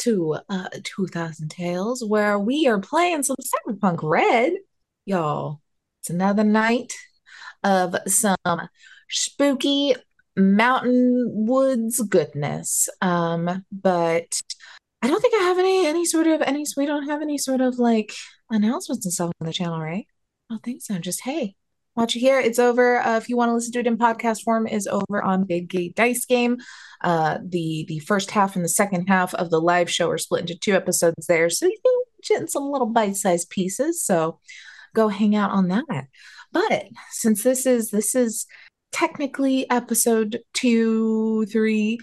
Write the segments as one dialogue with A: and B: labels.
A: to uh, 2000 Tales, where we are playing some Cyberpunk Red. Y'all, it's another night of some spooky mountain woods goodness. Um, but I don't think I have any any sort of any we don't have any sort of like announcements and stuff on the channel, right? I don't think so. Just hey, watch it here. It's over. Uh, if you want to listen to it in podcast form, is over on Big Gate Dice Game. Uh, the the first half and the second half of the live show are split into two episodes there, so you can get in some little bite sized pieces. So go hang out on that. But since this is this is technically episode two, three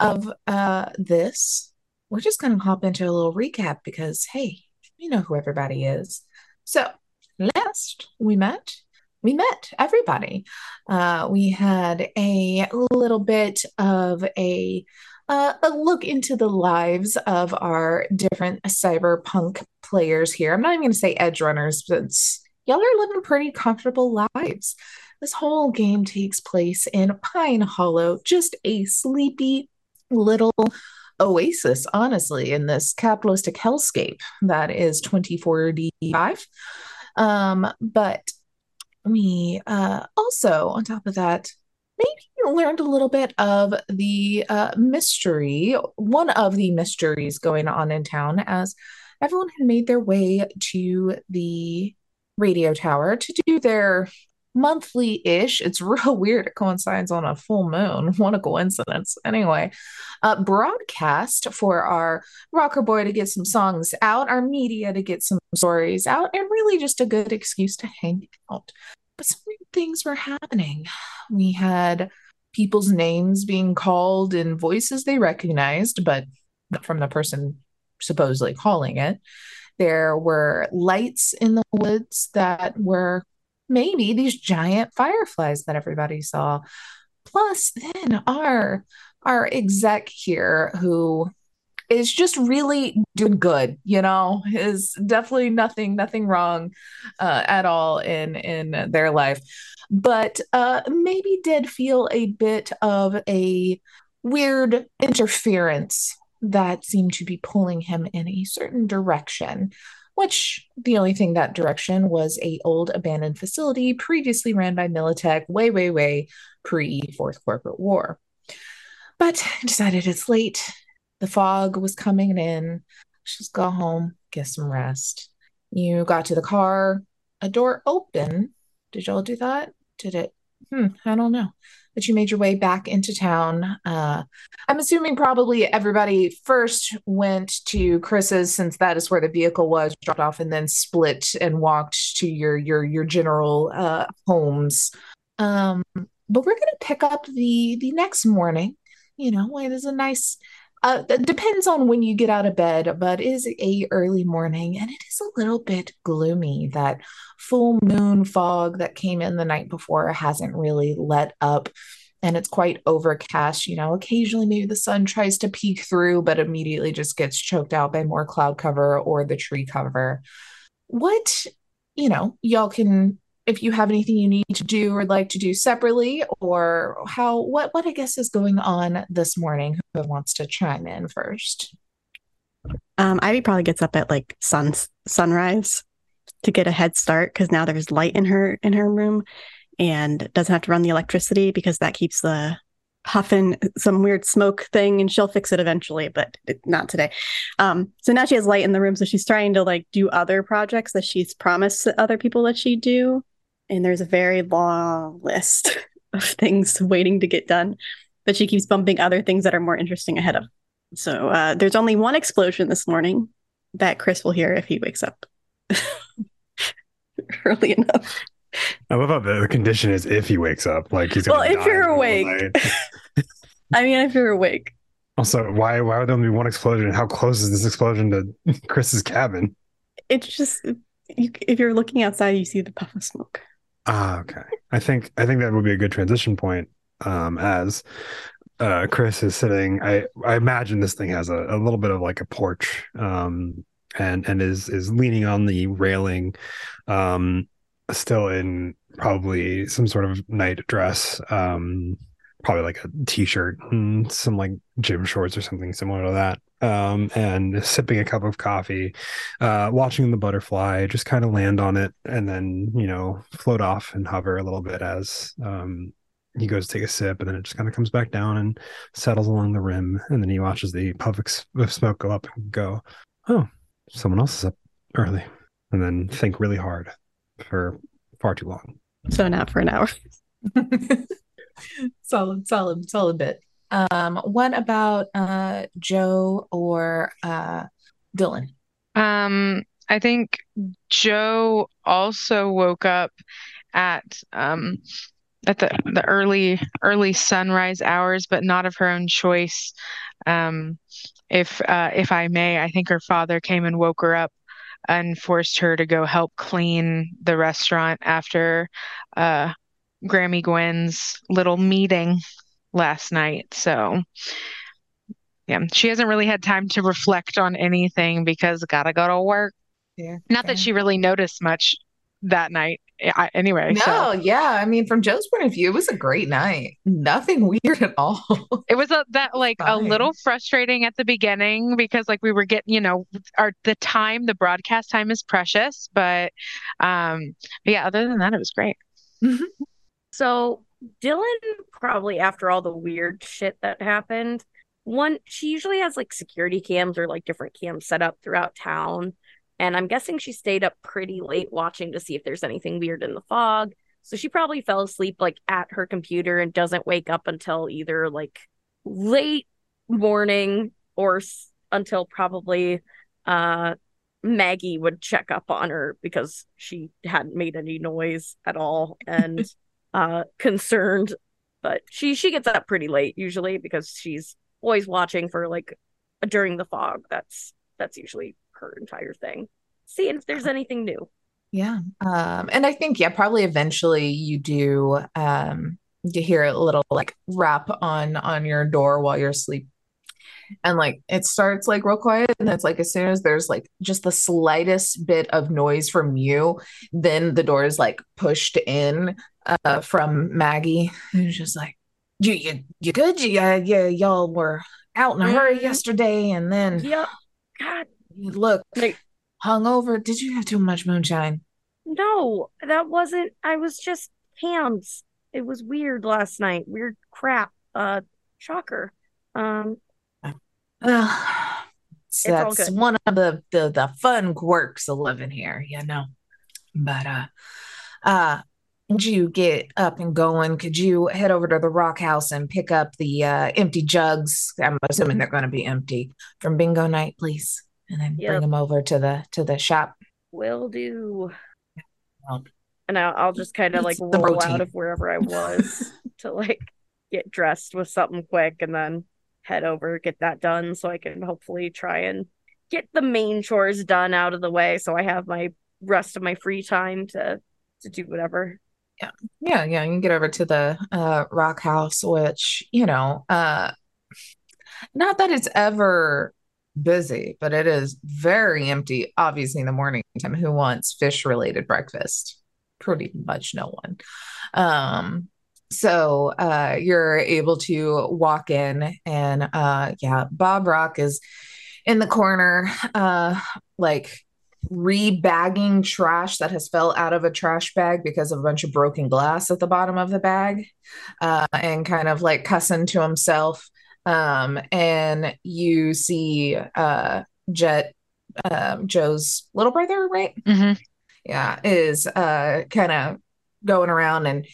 A: of uh this, we're just gonna hop into a little recap because hey, you know who everybody is. So last we met we met everybody. Uh, we had a little bit of a uh, a look into the lives of our different cyberpunk players here. I'm not even going to say edge runners, but y'all are living pretty comfortable lives. This whole game takes place in Pine Hollow, just a sleepy little oasis, honestly, in this capitalistic hellscape that is 2045. Um, but we uh, also, on top of that, maybe you learned a little bit of the uh, mystery, one of the mysteries going on in town, as everyone had made their way to the radio tower to do their monthly ish. It's real weird. It coincides on a full moon. What a coincidence. Anyway, uh, broadcast for our rocker boy to get some songs out, our media to get some stories out, and really just a good excuse to hang out. But some weird things were happening. We had people's names being called in voices they recognized, but not from the person supposedly calling it. There were lights in the woods that were maybe these giant fireflies that everybody saw. Plus, then our our exec here who is just really doing good you know is definitely nothing nothing wrong uh, at all in in their life but uh maybe did feel a bit of a weird interference that seemed to be pulling him in a certain direction which the only thing that direction was a old abandoned facility previously ran by Militech way, way, way pre Fourth Corporate War. But I decided it's late. The fog was coming in. Just go home, get some rest. You got to the car, a door open. Did y'all do that? Did it? Hmm, I don't know that you made your way back into town. Uh, I'm assuming probably everybody first went to Chris's since that is where the vehicle was dropped off, and then split and walked to your your your general uh, homes. Um, but we're gonna pick up the the next morning. You know, it is a nice uh, depends on when you get out of bed, but it is a early morning and it is a little bit gloomy. That full moon fog that came in the night before hasn't really let up and it's quite overcast. You know, occasionally maybe the sun tries to peek through, but immediately just gets choked out by more cloud cover or the tree cover. What, you know, y'all can if you have anything you need to do or like to do separately or how what what I guess is going on this morning? Who wants to chime in first?
B: Um Ivy probably gets up at like sun sunrise to get a head start cuz now there's light in her in her room and doesn't have to run the electricity because that keeps the huffing some weird smoke thing and she'll fix it eventually but not today. Um so now she has light in the room so she's trying to like do other projects that she's promised other people that she'd do and there's a very long list of things waiting to get done but she keeps bumping other things that are more interesting ahead of. So uh, there's only one explosion this morning that chris will hear if he wakes up. Early enough.
C: I love how the condition is if he wakes up like he's
B: well if you're awake. i mean if you're awake.
C: Also why why would there only be one explosion? How close is this explosion to chris's cabin?
B: It's just you, if you're looking outside you see the puff of smoke
C: Ah, okay. I think I think that would be a good transition point. Um, as uh, Chris is sitting, I I imagine this thing has a, a little bit of like a porch, um, and and is is leaning on the railing, um, still in probably some sort of night dress, um, probably like a t-shirt and some like gym shorts or something similar to that um, and sipping a cup of coffee uh, watching the butterfly just kind of land on it and then you know float off and hover a little bit as um, he goes to take a sip and then it just kind of comes back down and settles along the rim and then he watches the puff of smoke go up and go oh someone else is up early and then think really hard for far too long
B: so nap for an hour
A: solid, solid, solid bit. Um, what about uh Jo or uh Dylan?
D: Um, I think Joe also woke up at um at the the early early sunrise hours, but not of her own choice. Um, if uh, if I may, I think her father came and woke her up and forced her to go help clean the restaurant after uh, Grammy Gwen's little meeting last night. So, yeah, she hasn't really had time to reflect on anything because gotta go to work. Yeah. Not that she really noticed much that night I, anyway.
A: No, so. yeah. I mean, from Joe's point of view, it was a great night. Nothing weird at all.
D: it was a, that like Fine. a little frustrating at the beginning because like we were getting, you know, our the time, the broadcast time is precious, but um, but yeah. Other than that, it was great.
E: Mm-hmm. So Dylan probably after all the weird shit that happened, one she usually has like security cams or like different cams set up throughout town. And I'm guessing she stayed up pretty late watching to see if there's anything weird in the fog. So she probably fell asleep like at her computer and doesn't wake up until either like late morning or s- until probably uh Maggie would check up on her because she hadn't made any noise at all and uh concerned but she she gets up pretty late usually because she's always watching for like during the fog. That's that's usually her entire thing. Seeing if there's anything new.
A: Yeah um and i think yeah probably eventually you do um you hear a little like rap on on your door while you're asleep and like it starts like real quiet and it's like as soon as there's like just the slightest bit of noise from you then the door is like pushed in uh from maggie it's just like you you you good? You uh, yeah y'all were out in a hurry mm-hmm. yesterday and then
E: yeah god
A: you look like, hungover. Did you have too much moonshine?
E: No that wasn't i was just hands it was weird last night. Weird crap uh shocker. Um
A: so that's one of the, the the fun quirks of living here, you know. But uh uh would you get up and going? Could you head over to the rock house and pick up the uh, empty jugs? I'm assuming they're going to be empty from bingo night, please, and then yep. bring them over to the to the shop.
E: Will do. Well, and I'll, I'll just kind of like roll out of wherever I was to like get dressed with something quick, and then head over, get that done so I can hopefully try and get the main chores done out of the way so I have my rest of my free time to to do whatever.
A: Yeah. Yeah, yeah. You can get over to the uh rock house, which, you know, uh not that it's ever busy, but it is very empty, obviously in the morning time. Who wants fish related breakfast? Pretty much no one. Um, so uh, you're able to walk in, and uh, yeah, Bob Rock is in the corner, uh, like rebagging trash that has fell out of a trash bag because of a bunch of broken glass at the bottom of the bag, uh, and kind of like cussing to himself. Um, and you see uh, Jet, um, Jo's little brother, right?
D: Mm-hmm.
A: Yeah, is uh, kind of going around and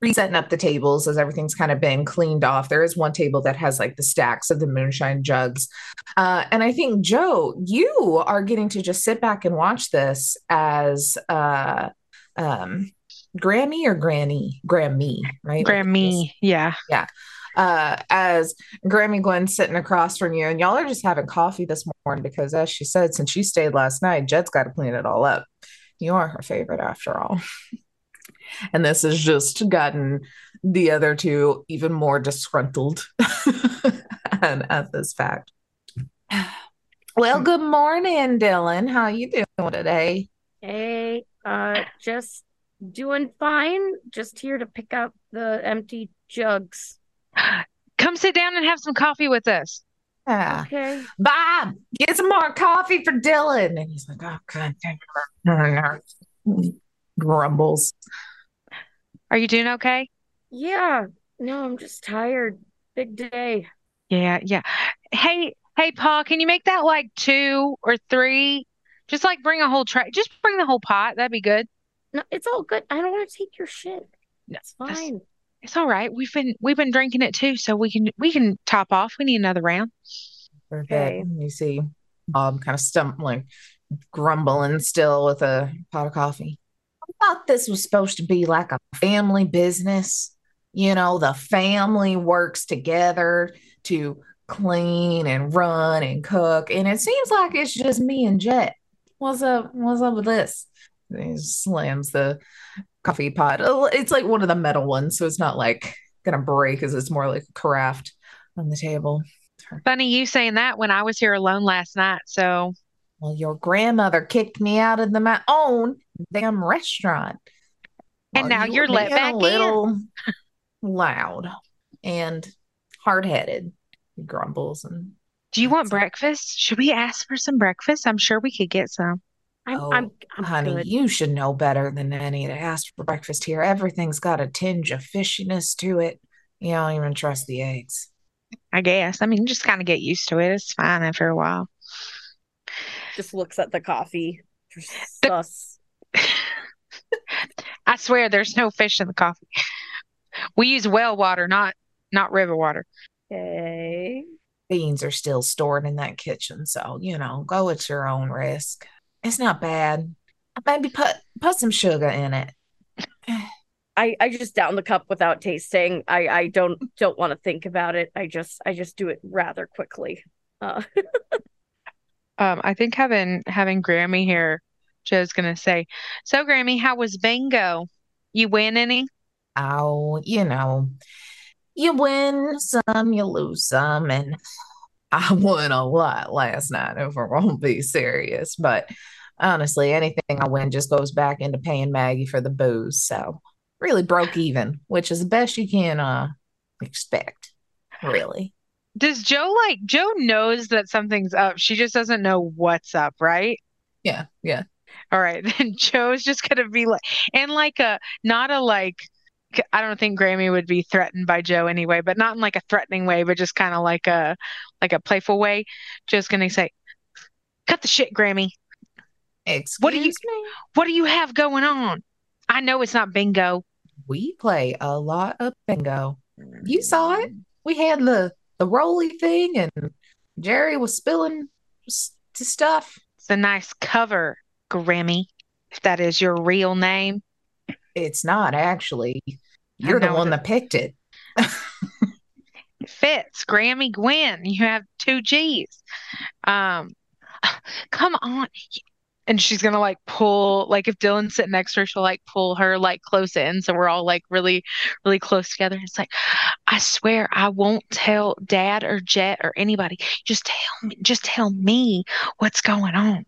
A: resetting up the tables as everything's kind of been cleaned off. There is one table that has like the stacks of the moonshine jugs. Uh, and I think, Joe, you are getting to just sit back and watch this as uh, um, Grammy or Granny? Grammy, right?
D: Grammy, yeah.
A: Yeah. Uh, as Grammy Gwen sitting across from you, and y'all are just having coffee this morning because, as she said, since she stayed last night, Jet's got to clean it all up. You are her favorite after all. And this has just gotten the other two even more disgruntled and at this fact. Well, good morning, Dylan. How are you doing today?
E: Hey, uh just doing fine. Just here to pick up the empty jugs.
D: Come sit down and have some coffee with us.
A: Yeah.
E: Okay.
A: Bob, get some more coffee for Dylan. And he's like, oh, God. Grumbles.
D: Are you doing okay?
E: Yeah. No, I'm just tired. Big day.
D: Yeah, yeah. Hey, hey, Paul, can you make that like two or three? Just like bring a whole tray. Just bring the whole pot. That'd be good.
E: No, it's all good. I don't want to take your shit.
D: No,
E: It's
D: that's-
E: fine.
D: It's all right. We've been we've been drinking it too, so we can we can top off. We need another round.
A: For.
E: Okay.
A: You see Bob kind of stumbling, grumbling still with a pot of coffee. I thought this was supposed to be like a family business. You know, the family works together to clean and run and cook. And it seems like it's just me and Jet. What's up? What's up with this? And he slams the coffee pot. Oh, It's like one of the metal ones, so it's not like gonna break as it's more like a carafe on the table.
D: Funny you saying that when I was here alone last night. So
A: Well, your grandmother kicked me out of the, my own damn restaurant.
D: And now
A: you
D: you're let back
A: a
D: in.
A: little loud and hard-headed. He grumbles and
D: do you want
A: That's-
D: breakfast? Should we ask for some breakfast? I'm sure we could get some.
E: I'm
A: Oh,
E: I'm I'm
A: honey,
E: good.
A: you should know better than any to ask for breakfast here. Everything's got a tinge of fishiness to it. You don't even trust the eggs.
D: I guess. I mean, just kind of get used to it. It's fine after a while.
E: Just looks at the coffee.
D: The-
E: Sus.
D: I swear there's no fish in the coffee. We use well water, not not river water.
E: Okay.
A: Beans are still stored in that kitchen, so you know, go at your own risk. It's not bad. Maybe put put some sugar in it.
E: I I just down the cup without tasting. I I don't don't want to think about it. I just I just do it rather quickly. Uh
D: Um, I think having having Grammy here, Joe's gonna say, "So Grammy, how was bingo? You win any?"
A: Oh, you know, you win some, you lose some, and I won a lot last night, if I won't be serious. But honestly, anything I win just goes back into paying Maggie for the booze. So really broke even, which is the best you can uh expect, really.
D: Does Joe like Joe knows that something's up? She just doesn't know what's up, right?
A: Yeah, yeah.
D: All right, then Joe's just gonna be like, and like a not a like. I don't think Grammy would be threatened by Joe anyway, but not in like a threatening way, but just kind of like a like a playful way. Joe's gonna say, "Cut the shit, Grammy.
A: Excuse
D: What do you-
A: me.
D: What do you have going on? I know it's not bingo."
A: We play a lot of bingo. You saw it. We had the the roly thing, and Jerry was spilling stuff.
D: It's a nice cover, Grammy, if that is your real name.
A: It's not actually. You're the one
D: that-
A: picked it.
D: It fits. Grammy Gwen. You have two G's. Um, come on. And she's gonna like pull, like if Dylan's sitting next to her, she'll like pull her like close in. So we're all like really, really close together. It's like, I swear I won't tell dad or Jet or anybody. Just tell me, just tell me what's going on.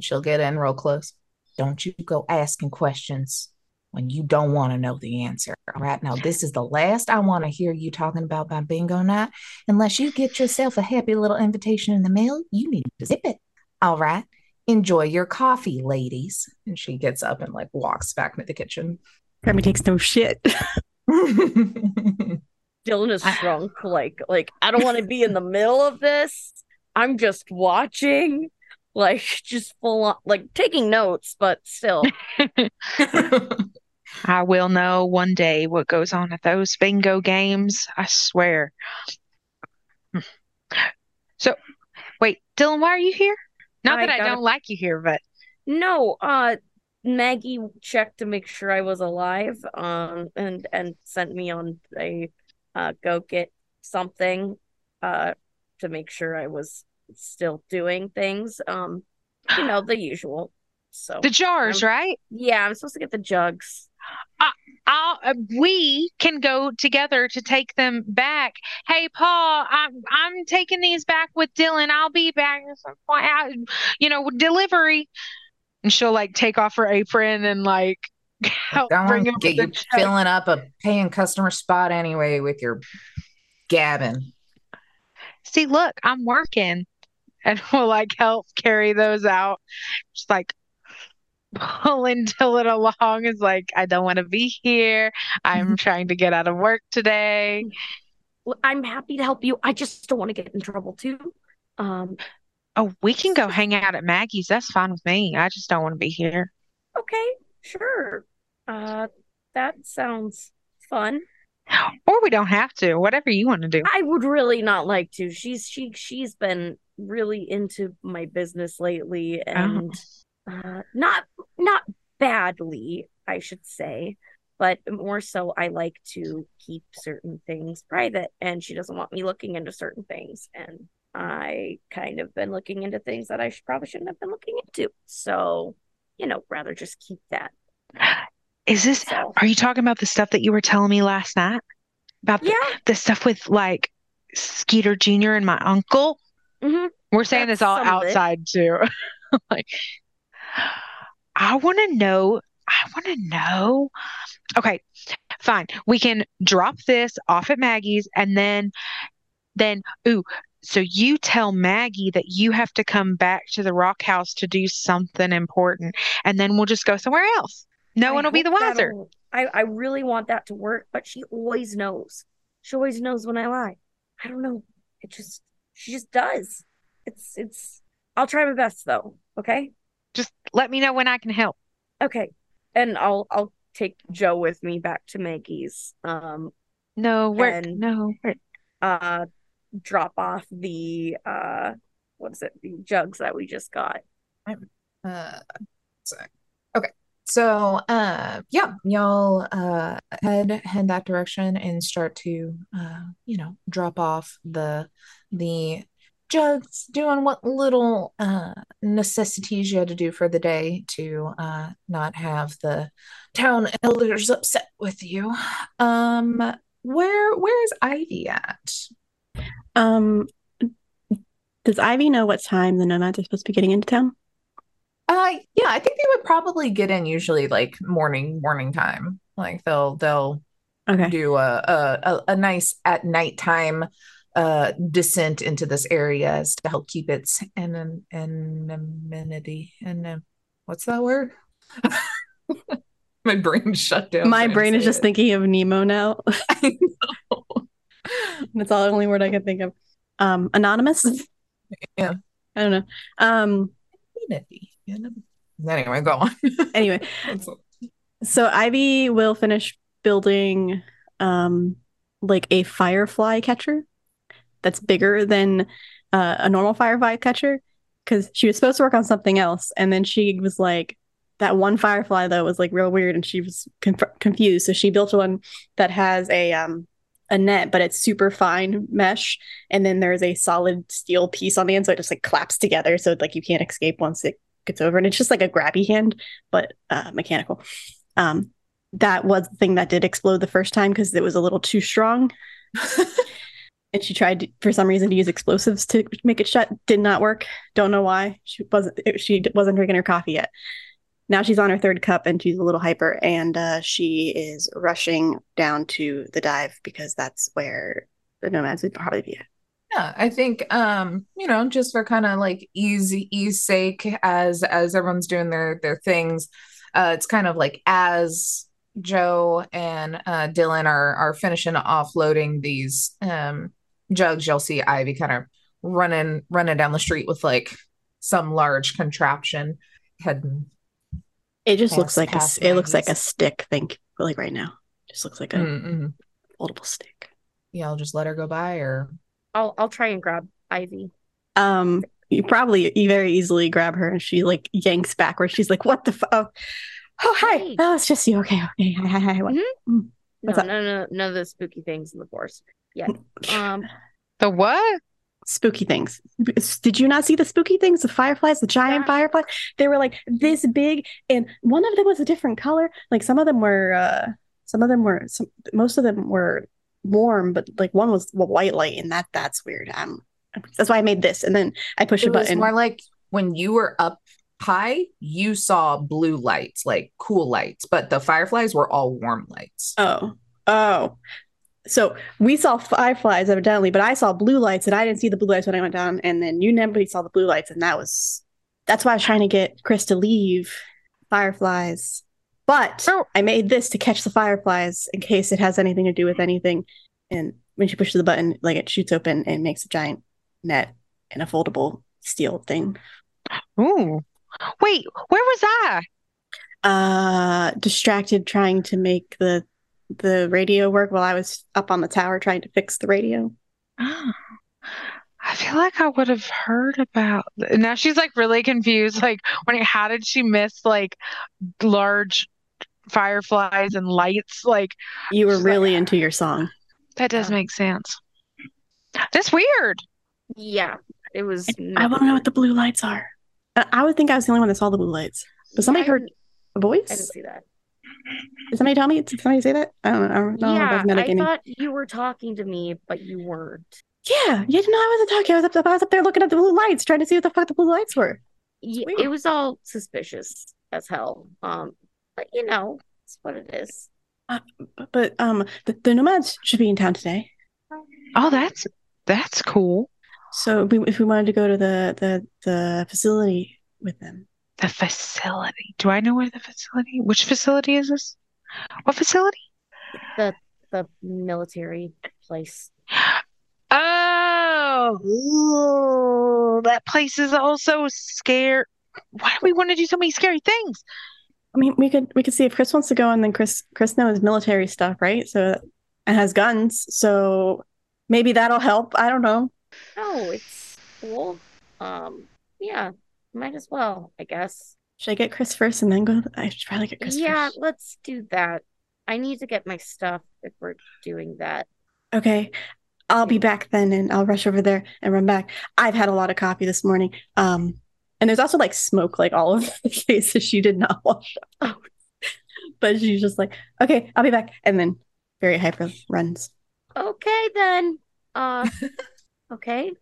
A: She'll get in real close. Don't you go asking questions when you don't want to know the answer. All right. Now, this is the last I want to hear you talking about my bingo night. Unless you get yourself a happy little invitation in the mail, you need to zip it. All right. Enjoy your coffee, ladies. And she gets up and like walks back into the kitchen.
B: Grammy takes no shit.
E: Dylan is
A: I-
E: shrunk. Like like I don't want to be in the middle of this. I'm just watching. Like just full on like taking notes, but still.
D: I will know one day what goes on at those bingo games. I swear. So, wait, Dylan, why are you here? Not
E: I
D: that I
E: gotta-
D: don't like you here, but
E: No, uh Maggie checked to make sure I was alive, um, and and sent me on a uh go get something uh to make sure I was still doing things. Um, you know, the usual. So
D: the jars,
E: Um,
D: right?
E: yeah, I'm supposed to get the jugs.
D: I'll, uh, we can go together to take them back. Hey, Paul, I'm I'm taking these back with Dylan. I'll be back at some point. I- You know, delivery. And she'll like take off her apron and like help
A: Don't
D: bring
A: want to
D: over
A: get you
D: check.
A: filling up a paying customer spot anyway with your gabbing.
D: See, look, I'm working. And we'll like help carry those out. Just like pulling Dylan along is like, I don't want to be here. I'm trying to get out of work today.
E: I'm happy to help you. I just don't want to get in trouble too. Um,
D: Oh, we can go hang out at Maggie's. That's fine with me. I just don't want to be here.
E: okay, sure. Uh, that sounds fun.
D: Or we don't have to. Whatever you want to do.
E: I would really not like to. She's she she's been really into my business lately and uh not not badly, I should say, but more so I like to keep certain things private and she doesn't want me looking into certain things and I kind of been looking into things that I should, probably shouldn't have been looking into. So, you know, rather just keep that.
D: Is this,
E: So,
D: are you talking about the stuff that you were telling me last night? About the,
E: yeah.
D: the stuff with like Skeeter Jr. and my uncle?
E: Hmm
D: We're saying
E: That's
D: this all
E: some of it.
D: outside too. like, I want to know. I want to know. Okay, fine. We can drop this off at Maggie's and then, then, ooh, so you tell Maggie that you have to come back to the rock house to do something important and then we'll just go somewhere else. No
E: I
D: one will be the wiser.
E: I, I really want that to work, but she always knows. She always knows when I lie. I don't know. It just she just does. It's it's I'll try my best though. Okay?
D: Just let me know when I can help.
E: Okay. And I'll I'll take Joe with me back to Maggie's. Um
D: No, where,
E: And-
D: no, where,
E: uh drop off the uh what is it, the jugs that we just got.
A: Uh, so, okay. So, uh, yeah, y'all uh head head that direction and start to uh, you know, drop off the the jugs, doing what little uh necessities you had to do for the day to uh not have the town elders upset with you. Um, where where is Ivy at?
B: Um, does Ivy know what time the nomads are supposed to be getting into town?
A: Uh, yeah, I think they would probably get in usually like morning morning time. Like they'll they'll
B: Okay.
A: do a a, a, a nice at nighttime uh descent into this area is to help keep its an anonymity and uh, what's that word? My brain shut down.
B: My brain is just
A: it.
B: thinking of Nemo now. That's the only word I can think of. Um, anonymous.
A: Yeah.
B: I don't know. Um.
A: Anyway, go on.
B: Anyway, so Ivy will finish building, um, like a firefly catcher that's bigger than uh, a normal firefly catcher because she was supposed to work on something else, and then she was like, that one firefly though was like real weird, and she was conf- confused. So she built one that has a um a net, but it's super fine mesh, and then there's a solid steel piece on the end, so it just like claps together, so like you can't escape once it gets over, and it's just like a grabby hand, but uh, mechanical. Um, that was the thing that did explode the first time because it was a little too strong. and she tried to, for some reason to use explosives to make it shut. Did not work. Don't know why. She wasn't. She wasn't drinking her coffee yet. Now she's on her third cup and she's a little hyper, and uh, she is rushing down to the dive because that's where the nomads would probably be at.
A: Yeah, I think um, you know, just for kind of like easy ease sake as as everyone's doing their their things, uh it's kind of like as Joe and uh Dylan are are finishing offloading these um jugs, you'll see Ivy kind of running running down the street with like some large contraption heading
B: It just
A: Past-
B: looks like a,
A: past
B: s- it looks like a stick. Think like right now, just looks like a
A: Mm-mm.
B: foldable stick.
A: Yeah, I'll just let her go by or
E: I'll I'll try and grab Ivy.
B: Um, you probably you very easily grab her and she like yanks backwards. She's like, "What the fuck? Oh, oh, hi.
E: Hey.
B: Oh, it's just you. Okay, okay. Hi, hi, hi. What?
E: No,
B: up?
E: no, no, none of the spooky things in the forest. Yeah. Um,
D: The what?
B: Spooky things. Did you not see the spooky things? The fireflies, the giant
E: Yeah.
B: fireflies. They were like this big, and one of them was a different color. Like some of them were, uh some of them were, some most of them were warm, but like one was white light, and that that's weird. Um, that's why I made this, and then I pushed
A: it
B: a
A: was
B: button.
A: more like when you were up high, you saw blue lights, like cool lights, but the fireflies were all warm lights.
B: Oh, oh. So we saw fireflies evidently, but I saw blue lights, and I didn't see the blue lights when I went down. And then you never saw the blue lights, and that was that's why I was trying to get Chris to leave fireflies. But
D: Oh.
B: I made this to catch the fireflies in case it has anything to do with anything. And when she pushes the button, like it shoots open and makes a giant net and a foldable steel thing.
D: Ooh. Wait, where was I?
B: Uh, distracted trying to make the the radio work while I was up on the tower trying to fix the radio.
D: Oh, I feel like I would have heard about. Now she's like really confused. Like, when how did she miss like large fireflies and lights? Like,
B: You were
D: She's like,
B: really into your song.
D: that does
E: Yeah.
D: make sense. That's weird.
E: Yeah, it was.
B: I want to know what the blue lights are. I I would think I was the only one that saw the blue lights. But somebody
E: I
B: heard a voice.
E: I didn't see that.
B: Did somebody tell me? Did somebody say that? I don't know. I don't know.
E: yeah,
B: It was
E: I
B: metagaming.
E: thought you were talking to me, but you weren't.
B: Yeah, yeah. No, I wasn't talking. I was up. I was up there looking at the blue lights, trying to see what the fuck the blue lights were.
E: Yeah, it was all suspicious as hell. Um, but you know, it's what it is.
B: But, but um, the, the nomads should be in town today.
D: Oh, that's that's cool.
B: So if we, if we wanted to go to the the the facility with them,
D: The facility. Do I know where the facility? Which facility is this? What facility?
E: The the military place.
D: Oh, ooh, that place is also scary. Why do we want to do so many scary things?
B: I mean, we could we could see if Chris wants to go, and then Chris Chris knows military stuff, right? So and has guns, so maybe that'll help. I don't know.
E: Oh, it's cool. Um, yeah, might as well, I guess.
B: Should I get Chris first and then go? I should probably get Chris
E: Yeah,
B: first.
E: let's do that. I need to get my stuff if we're doing that.
B: Okay. I'll be back then and I'll rush over there and run back. I've had a lot of coffee this morning. Um, and there's also like smoke like all over the faces she did not wash out. But she's just like, okay, I'll be back. And then very hyper runs.
E: Okay then. Uh, okay.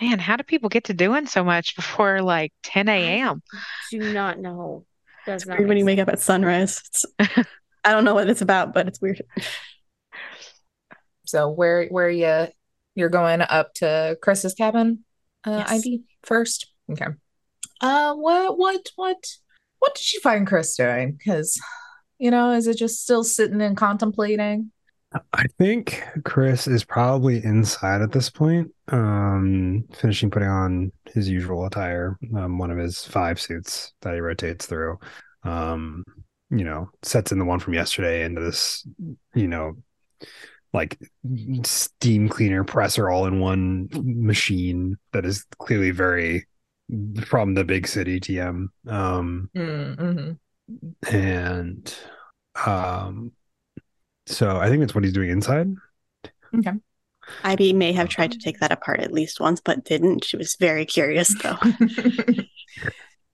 D: Man, how do people get to doing so much before like 10 a.m.?
E: Do not know. Does
B: It's
E: not
B: weird when you wake up at sunrise. It's, I don't know what it's about, but it's weird.
A: So where where you you're going up to Chris's cabin, uh,
B: Yes.
A: Ivy first? Okay. Uh, what what what what did you find Chris doing? Because you know, is it just still sitting and contemplating?
C: I think Chris is probably inside at this point, um, finishing putting on his usual attire, um, one of his five suits that he rotates through. Um, you know, sets in the one from yesterday into this, you know, like steam cleaner presser all in one machine that is clearly very from the big city TM. Um,
A: Mm-hmm.
C: and um, so I think that's what he's doing inside. Okay.
B: Ivy may have tried to take that apart at least once, but didn't. She was very curious though.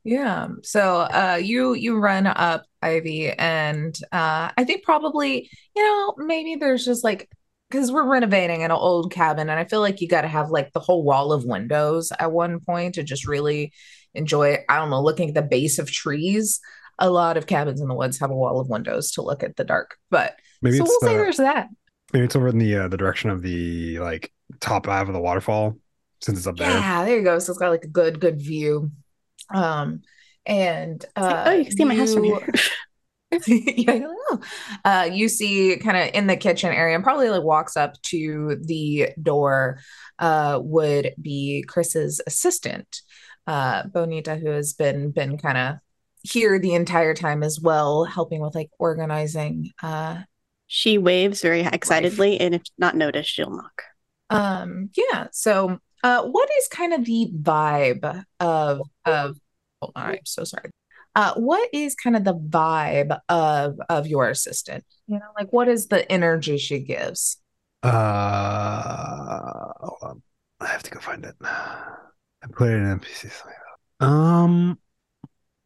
A: Yeah. So uh you you run up Ivy and uh I think probably, you know, maybe there's just like because we're renovating an old cabin and I feel like you got to have like the whole wall of windows at one point to just really enjoy, I don't know, looking at the base of trees. A lot of cabins in the woods have a wall of windows to look at the dark. But
C: Maybe
A: so
C: it's
A: we'll say there's that.
C: Maybe it's over in the uh, the direction of the like top half of the waterfall, since it's up there.
A: Yeah, there you go. So it's got like a good, good view. Um and
B: It's like,
A: uh
B: oh, you can see my house from
A: you-
B: here.
A: yeah, you're like, oh. Uh, you see kind of in the kitchen area and probably like walks up to the door uh, would be Chris's assistant, uh, Bonita, who has been been kind of here the entire time as well, helping with like organizing. Uh,
B: She waves very excitedly, and if not noticed, she'll knock.
A: um, yeah. So, uh, what is kind of the vibe of of? Hold on, I'm so sorry. Uh, what is kind of the vibe of of your assistant? You know, like what is the energy she gives?
C: Uh, hold on. I have to go find it. I put it in NPC. Um,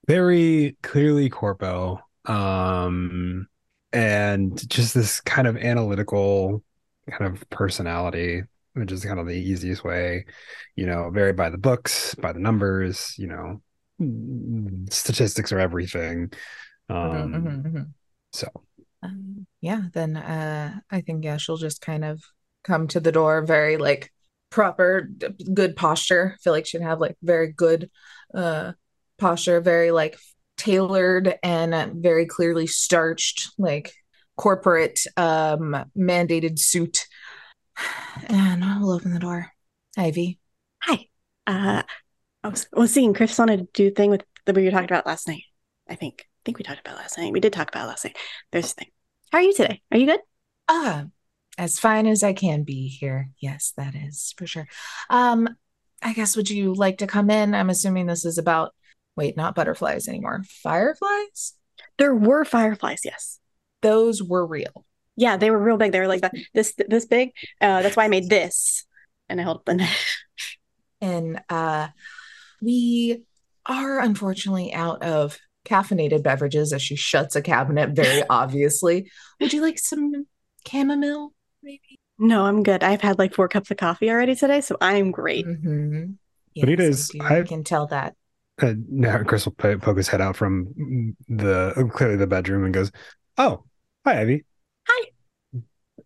C: very clearly corpo. Um, and just this kind of analytical kind of personality, which is kind of the easiest way. You know, very by the books, by the numbers. You know, mm, statistics are everything. Um,
A: Mhm, mhm, mhm.
C: So
A: Um, yeah, then uh, I think yeah, she'll just kind of come to the door, very like proper, good posture. feel like she'd have like very good uh posture, very like tailored and uh, very clearly starched, like corporate um mandated suit. And we'll open the door. Ivy.
B: Hi. Uh, I was, I was seeing Chris wanted to do thing with that we were talking about last night. I think. I think we talked about last night. We did talk about last night. There's a thing. How are you today? Are you good?
A: Ah, as fine as I can be here. Yes, that is for sure. Um, I guess would you like to come in? I'm assuming this is about, wait, not butterflies anymore. Fireflies?
B: There were fireflies. Yes.
A: Those were real.
B: Yeah, they were real big. They were like that, this this big. Uh, that's why I made this, and I held up the knife.
A: And uh we are unfortunately out of caffeinated beverages as she shuts a cabinet very obviously. Would you like some chamomile, maybe?
B: No, I'm good. I've had like four cups of coffee already today, so I'm great.
A: Mm-hmm.
C: But it
A: Yes, I
C: is- I-
A: I can tell that.
C: Uh, now Chris will poke his head out from the clearly the bedroom and goes, "Oh, hi, Ivy.
B: Hi.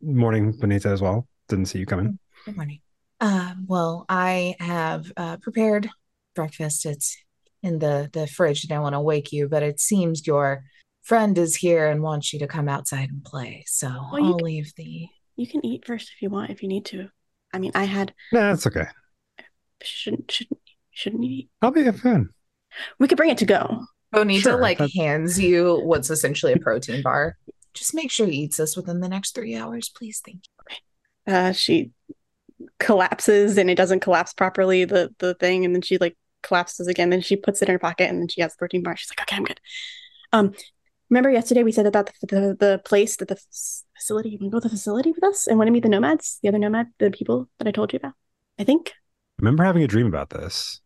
C: Morning, Benita as well. Didn't see you coming.
A: Good morning. Uh, well, I have uh, prepared breakfast. It's in the the fridge. I don't want to wake you, but it seems your friend is here and wants you to come outside and play. So
B: Well,
A: I'll
B: can-
A: leave the.
B: You can eat first if you want, if you need to. I mean, I had
C: Nah, that's okay.
B: shouldn't shouldn't shouldn't you eat?
C: I'll be fine.
B: We could bring it to go.
A: Bonita
C: Sure,
A: like
C: that-
A: hands you what's essentially a protein bar. Just make sure he eats this within the next three hours, please. Thank you.
B: Uh, she collapses and it doesn't collapse properly, the the thing, and then she like collapses again. Then she puts it in her pocket and then she has the protein bar. She's like, okay, I'm good. Um, remember yesterday we said about the the, the place that the f- facility. You want to go to the facility with us and want to meet the nomads, the other nomad, the people that I told you about. I think.
C: remember having a dream about this.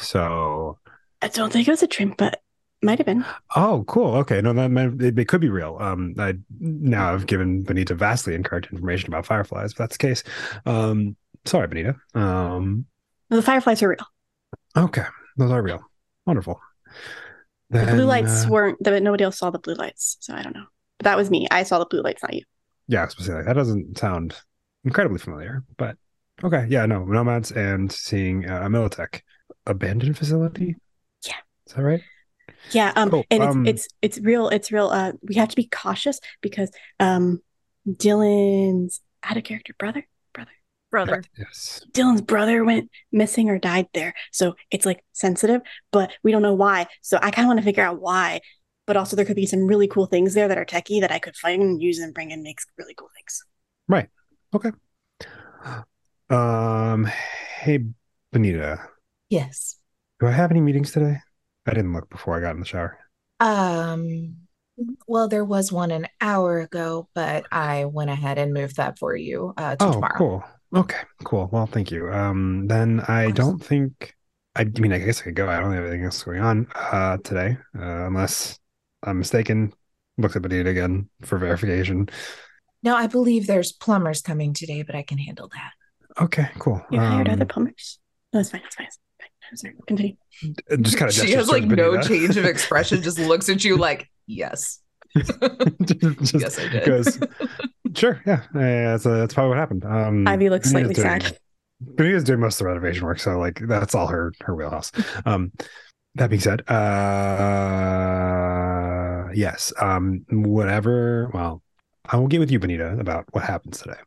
C: So,
B: I don't think it was a dream, but might have been.
C: oh, cool. Okay, no, that might, it, it could be real. Um, I now I've given Benita vastly incorrect information about fireflies. If that's the case, um, sorry, Benita. Um,
B: No, the fireflies are real.
C: okay, those are real. Wonderful.
B: The blue lights
C: uh,
B: weren't. The, nobody else saw the blue lights, so I don't know. But that was me. I saw the blue lights, not you.
C: Yeah, specifically. That doesn't sound incredibly familiar, but okay. Yeah, no, nomads and seeing uh, a Militech abandoned facility.
B: Yeah.
C: Is that right?
B: Yeah, um,
C: Cool.
B: and it's
C: Um,
B: it's it's real. It's real. Uh, we have to be cautious because um, Dylan's out of character brother, brother,
E: brother.
C: Yes.
B: Dylan's brother went missing or died there. So it's like sensitive, but we don't know why. So I kind of want to figure out why. But also, there could be some really cool things there that are techie that I could find and use and bring and make really cool things. Right. Okay.
C: Um, hey, Benita,
A: Yes.
C: do I have any meetings today? I didn't look before I got in the shower.
A: Um, well, there was one an hour ago, but I went ahead and moved that for you uh, to
C: Oh,
A: tomorrow.
C: cool. Okay, cool. Well, thank you. Um, then I don't think I, I mean I guess I could go. I don't have anything else going on uh today, uh, unless I'm mistaken. Looked at Benita again for verification.
A: No, I believe there's plumbers coming today, but I can handle that.
C: Okay, cool.
B: You hired other
C: Um,
B: plumbers? No, it's fine. It's fine. It's fine. I'm sorry. Continue.
C: just kind of
A: She has like no change of expression, just looks at you like, yes.
C: Just
A: Yes, I did.
C: goes, sure, yeah, yeah, that's, uh, that's probably what happened. Um,
B: Ivy looks
C: Benita's
B: slightly
C: doing-
B: sad.
C: Benita's doing most of the renovation work, so like that's all her her wheelhouse. Um, that being said, uh, yes, um, whatever. Well, I will get with you, Benita, about what happens today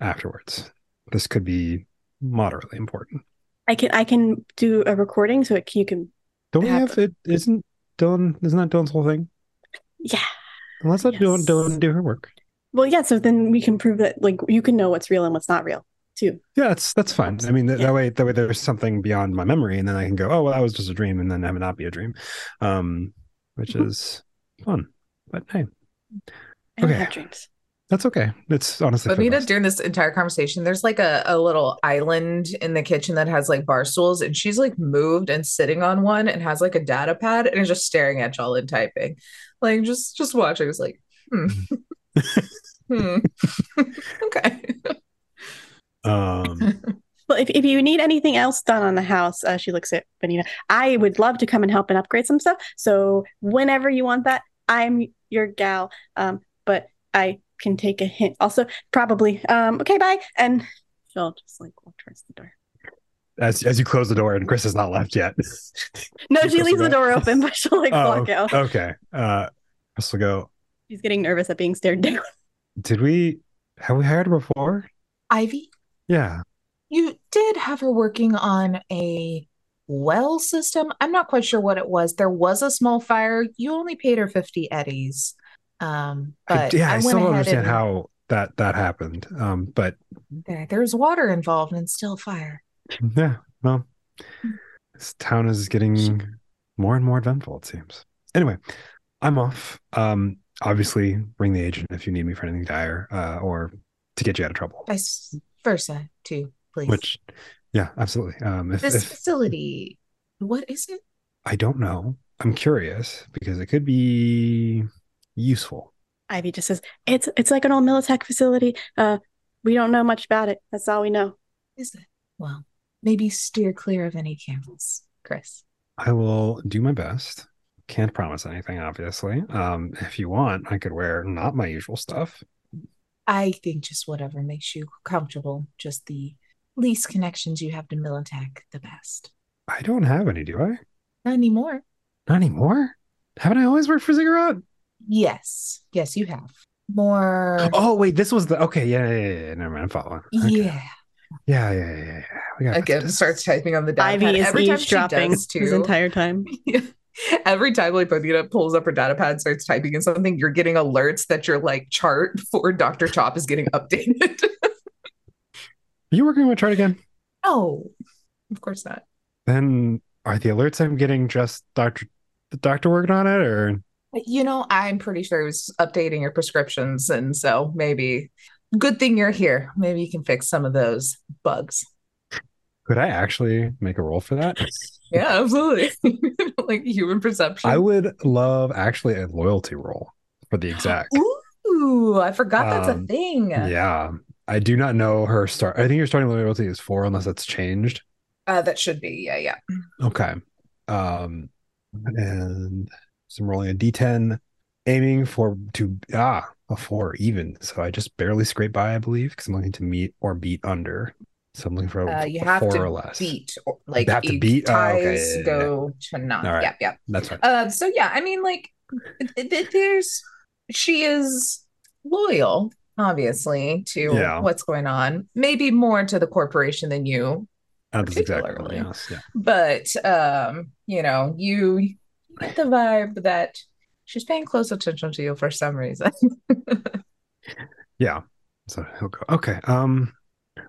C: afterwards. This could be moderately important.
B: I can I can do a recording so it, you can
C: Don't we have it? Isn't Dylan? Isn't that Dylan's whole thing?
B: yeah.
C: And let's let Dylan, Dylan do her work.
B: Well, yeah. So then we can prove that like you can know what's real and what's not real too.
C: Yeah, that's that's fine. I mean, that,
B: Yeah.
C: that way, that way, there's something beyond my memory, and then I can go, oh, well, that was just a dream, and then have it not be a dream, um, which
B: Mhm.
C: is fun. But hey,
B: I
C: Okay.
B: have dreams.
C: That's okay. It's honestly for the
A: Benita,
C: best.
A: during this entire conversation, there's like a, a little island in the kitchen that has like bar stools, and she's like moved and sitting on one and has like a data pad and is just staring at y'all and typing. Like just just watching. It's like, hmm. hmm. okay.
C: Um,
B: Well, if, if you need anything else done on the house, uh, she looks at Benita. I would love to come and help and upgrade some stuff. So whenever you want that, I'm your gal. Um, but I can take a hint. Also, probably. Um, okay, bye. And she'll just like walk towards the door.
C: As as you close the door and Chris has not left yet.
B: No, she leaves the
C: door?
B: door open, but she'll like
C: Oh,
B: walk out.
C: okay. Uh, Chris will go.
B: She's getting nervous at being stared down.
C: Did we have we hired her before?
A: Ivy,
C: Yeah.
A: you did have her working on a well system. I'm not quite sure what it was. There was a small fire. You only paid her 50 eddies. Um,
C: I,
A: but
C: yeah, I,
A: went
C: still don't understand
A: and
C: how that that happened. Um, but
A: there's water involved and still fire.
C: yeah, well, this town is getting more and more eventful. It seems. Anyway, I'm off. Um, obviously, ring the agent if you need me for anything dire, uh, or to get you out of trouble.
A: Vice versa, too, please.
C: Which, yeah, absolutely. Um, if,
A: this
C: if
A: facility, what is it?
C: I don't know, I'm curious because it could be useful.
B: Ivy just says, It's it's like an old Militech facility. Uh we don't know much about it. That's all we know.
A: Is it? Well, maybe steer clear of any cameras, Chris.
C: I will do my best. Can't promise anything, obviously. Um, if you want, I could wear not my usual stuff.
A: I think just whatever makes you comfortable, just the least connections you have to Militech, the best.
C: I don't have any, do I?
A: Not anymore.
C: Not anymore. Haven't I always worked for Ziggurat?
A: Yes, yes, you have more.
C: Oh wait, this was the okay. Yeah, yeah, yeah. yeah. Never mind. I'm following. Okay.
A: yeah.
C: Yeah, yeah, yeah, yeah. yeah. We got
A: Again, starts typing on the data
B: Ivy
A: pad.
B: is
A: Every time she
B: eavesdropping
A: does,
B: this entire time.
A: Every time like Benita pulls up her data pad, starts typing in something, you're getting alerts that your like chart for Dr. Chop is getting updated.
C: Are you working with chart again?
A: no, of course not.
C: Then are the alerts I'm getting just doctor the doctor working on it, or
A: You know, I'm pretty sure he was updating your prescriptions, and so maybe good thing you're here. Maybe you can fix some of those bugs.
C: could I actually make a roll for that?
A: Yeah, absolutely. like human perception.
C: I would love actually a loyalty roll for the exact.
A: Ooh, I forgot that's a
C: Um,
A: thing.
C: Yeah. I do not know her start. I think your starting loyalty is four unless that's changed.
A: Uh, that should be. Yeah, yeah.
C: Okay. Um and so I'm rolling a D10, aiming for to ah a four even. So I just barely scrape by, I believe, because I'm looking to meet or beat under. So I'm looking for a,
A: Uh, you have
C: four
A: to
C: or less.
A: beat, or, like
C: You have to beat? Oh,
A: ties
C: okay, yeah, yeah.
A: go to none.
C: Right.
A: Yeah, yeah.
C: That's fine.
A: Uh, so yeah, I mean, like, there's she is loyal, obviously, to
C: Yeah.
A: what's going on. Maybe more to the corporation than you,
C: that's exactly yes. Yeah.
A: but um, you know, you get the vibe that she's paying close attention to you for some reason.
C: Yeah. So he'll go, okay. Um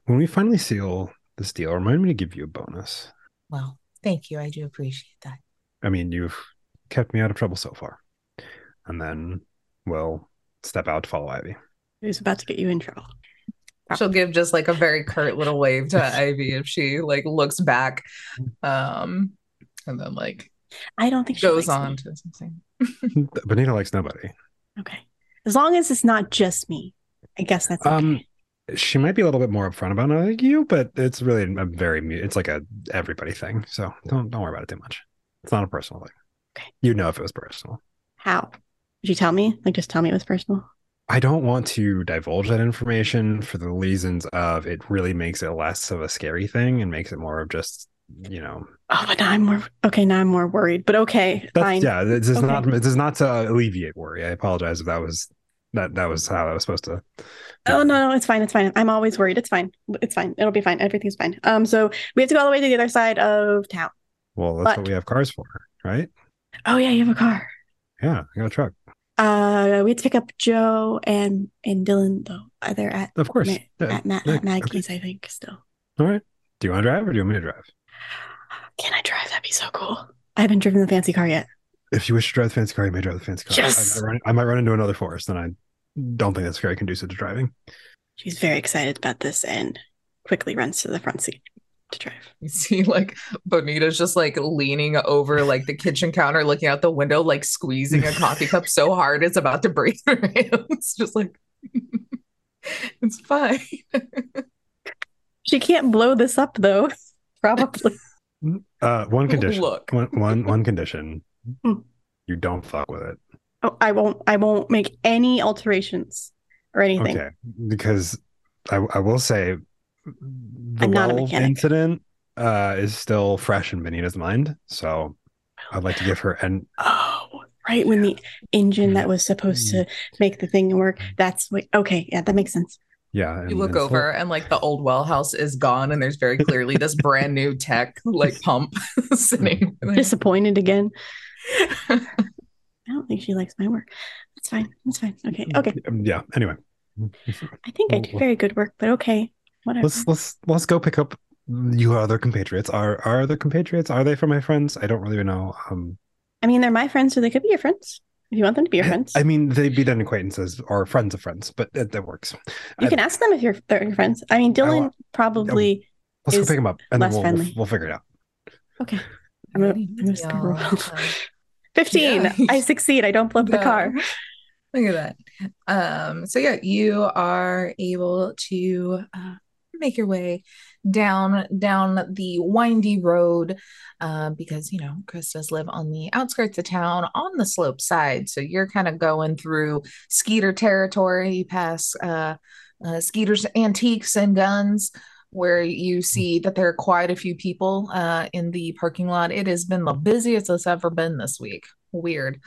C: when we finally seal this deal, remind me to give you a bonus.
A: well, thank you. I do appreciate that.
C: I mean, you've kept me out of trouble so far. And then we'll step out to follow Ivy.
B: Who's about to get you in trouble?
A: She'll give just like a very curt little wave to Ivy if she like looks back, um, and then like
B: I don't think she
A: goes on
B: me.
A: to something.
C: Benita likes nobody.
B: Okay. As long as it's not just me. I guess that's okay.
C: Um, she might be a little bit more upfront about it like you, but it's really a very it's like a everybody thing. So don't don't worry about it too much. It's not a personal thing.
B: Okay.
C: You know if it was personal.
B: How? Did you tell me? Like just tell me it was personal?
C: I don't want to divulge that information for the reasons of it really makes it less of a scary thing and makes it more of just you know
B: Oh, but now I'm more okay, now I'm more worried. But okay,
C: that's
B: fine.
C: yeah this is
B: Okay.
C: not this is not to alleviate worry. I apologize if that was that that was how I was supposed to.
B: Oh no, no, it's fine. It's fine. I'm always worried. It's fine. It's fine. It'll be fine. Everything's fine. Um, so we have to go all the way to the other side of town.
C: Well, that's
B: But-
C: what we have cars for, right?
B: Oh yeah, you have a car.
C: Yeah, I got a truck.
B: Uh, we have to pick up Joe and and Dylan though. Uh, They're at
C: Of course.
B: Ma-
C: Yeah,
B: at, Ma-
C: yeah,
B: at Maggie's, I think. Still,
C: All right. Do you want to drive or do you want me to drive?
B: Can I drive? That'd be so cool. I haven't driven the fancy car yet.
C: If you wish to drive the fancy car, you may drive the fancy car.
B: Yes!
C: I, might run, I might run into another forest, and I don't think that's very conducive to driving.
B: She's very excited about this and quickly runs to the front seat to drive.
A: You see, like Benita's just like leaning over like the kitchen counter, looking out the window, like squeezing a coffee cup so hard it's about to break her hands. Just like it's fine.
B: She She can't blow this up though. Probably.
C: Uh, one condition.
A: Look.
C: One, one, one condition.
B: Hmm.
C: You don't fuck with it.
B: Oh, I won't. I won't make any alterations or anything.
C: Okay, because I, I will say the
B: I'm not a
C: well incident uh, is still fresh in Benita's mind. So I'd like to give her an
B: Oh, right when the engine that was supposed to make the thing work. That's what. Okay, yeah, that makes sense.
C: Yeah. and-
A: You look
C: and so-
A: over and like the old well house is gone, and there's very clearly this brand new tech like pump sitting. there.
B: Disappointed again. I don't think she likes my work. That's fine. That's fine. Okay. Okay.
C: Um, yeah. Anyway,
B: I think I do very good work, but okay. Whatever.
C: let's let's let's go pick up your other compatriots. Are are other compatriots? Are they from my friends? I don't really know. Um,
B: I mean, they're my friends, so they could be your friends if you want them to be your friends.
C: I mean, they'd be then acquaintances or friends of friends, but that, that works.
B: you
C: I-
B: can ask them if you're they're your friends. I mean, Dylan
C: wa-
B: probably.
C: Let's go pick them up, and then we'll, we'll we'll figure it out.
B: Okay. I'm gonna, I'm gonna roll.
A: uh,
B: 15.
A: Yeah.
B: I succeed. I don't blow up the car.
A: Look at that. Um, so yeah, you are able to uh, make your way down down the windy road uh, because you know Chris does live on the outskirts of town on the slope side. So you're kind of going through Skeeter territory. You pass uh, uh, Skeeter's antiques and guns. Where you see that there are quite a few people uh, in the parking lot. It has been the busiest it's ever been this week. Weird.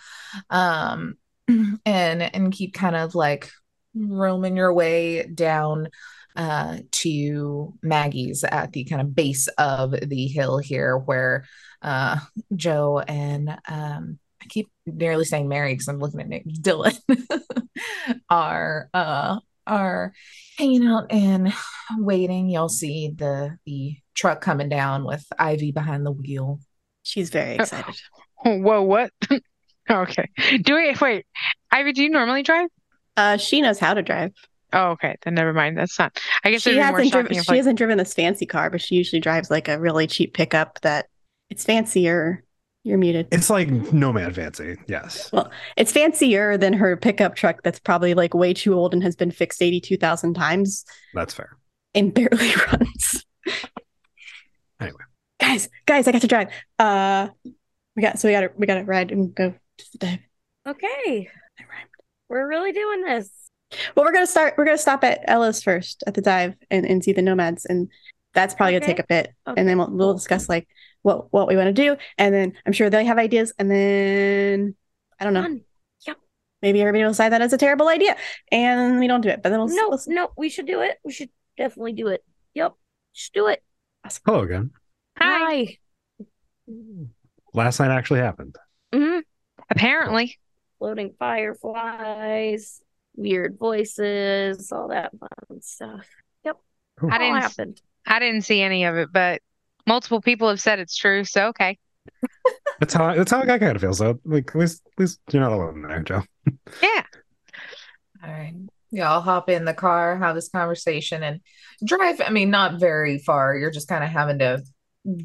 A: Um, and and keep kind of like roaming your way down uh to Maggie's at the kind of base of the hill here where uh Joe and um I keep nearly saying Mary because I'm looking at Nick Dylan are uh are hanging out and waiting. You'll see the the truck coming down with Ivy behind the wheel.
B: She's very excited.
D: Whoa, what? Okay. Do we wait? Ivy, do you normally drive?
B: Uh, she knows how to drive.
D: Oh, okay. Then never mind. That's not. I guess
B: She
D: it'd be more
B: hasn't
D: shocking
B: driven. She
D: like
B: hasn't driven this fancy car, but she usually drives like a really cheap pickup that it's fancier. You're muted.
C: It's like Nomad fancy. Yes.
B: Well, it's fancier than her pickup truck that's probably like way too old and has been fixed 82,000 times
C: That's fair.
B: and barely runs.
C: Anyway.
B: Guys, guys, I got to drive. Uh we got so we got to we got to ride and go to the dive.
E: Okay. We're really doing this.
B: Well, we're gonna start. We're gonna stop at Ella's first at the dive and, and see the nomads, and that's probably gonna take a bit.
E: Okay,
B: and then we'll, we'll discuss like what what we want to do, and then I'm sure they have ideas, and then I don't know.
E: Fun. Yep.
B: Maybe everybody will decide that it's a terrible idea, and we don't do it. But then we'll,
E: No,
B: we'll
E: no, we should do it. We should definitely do it. Yep. Just do it.
C: Hello again.
D: hi.
C: Last night actually happened.
E: hmm
D: Apparently,
E: Floating fireflies, weird voices, all that fun stuff.
C: Cool.
D: I didn't. s-
E: happened.
D: I didn't see any of it, but multiple people have said it's true. So okay.
C: That's how that's how I kind of feel. So like at least at least you're not alone there, Joe.
D: Yeah.
A: All right. Y'all hop in the car, have this conversation, and drive. I mean, not very far. You're just kind of having to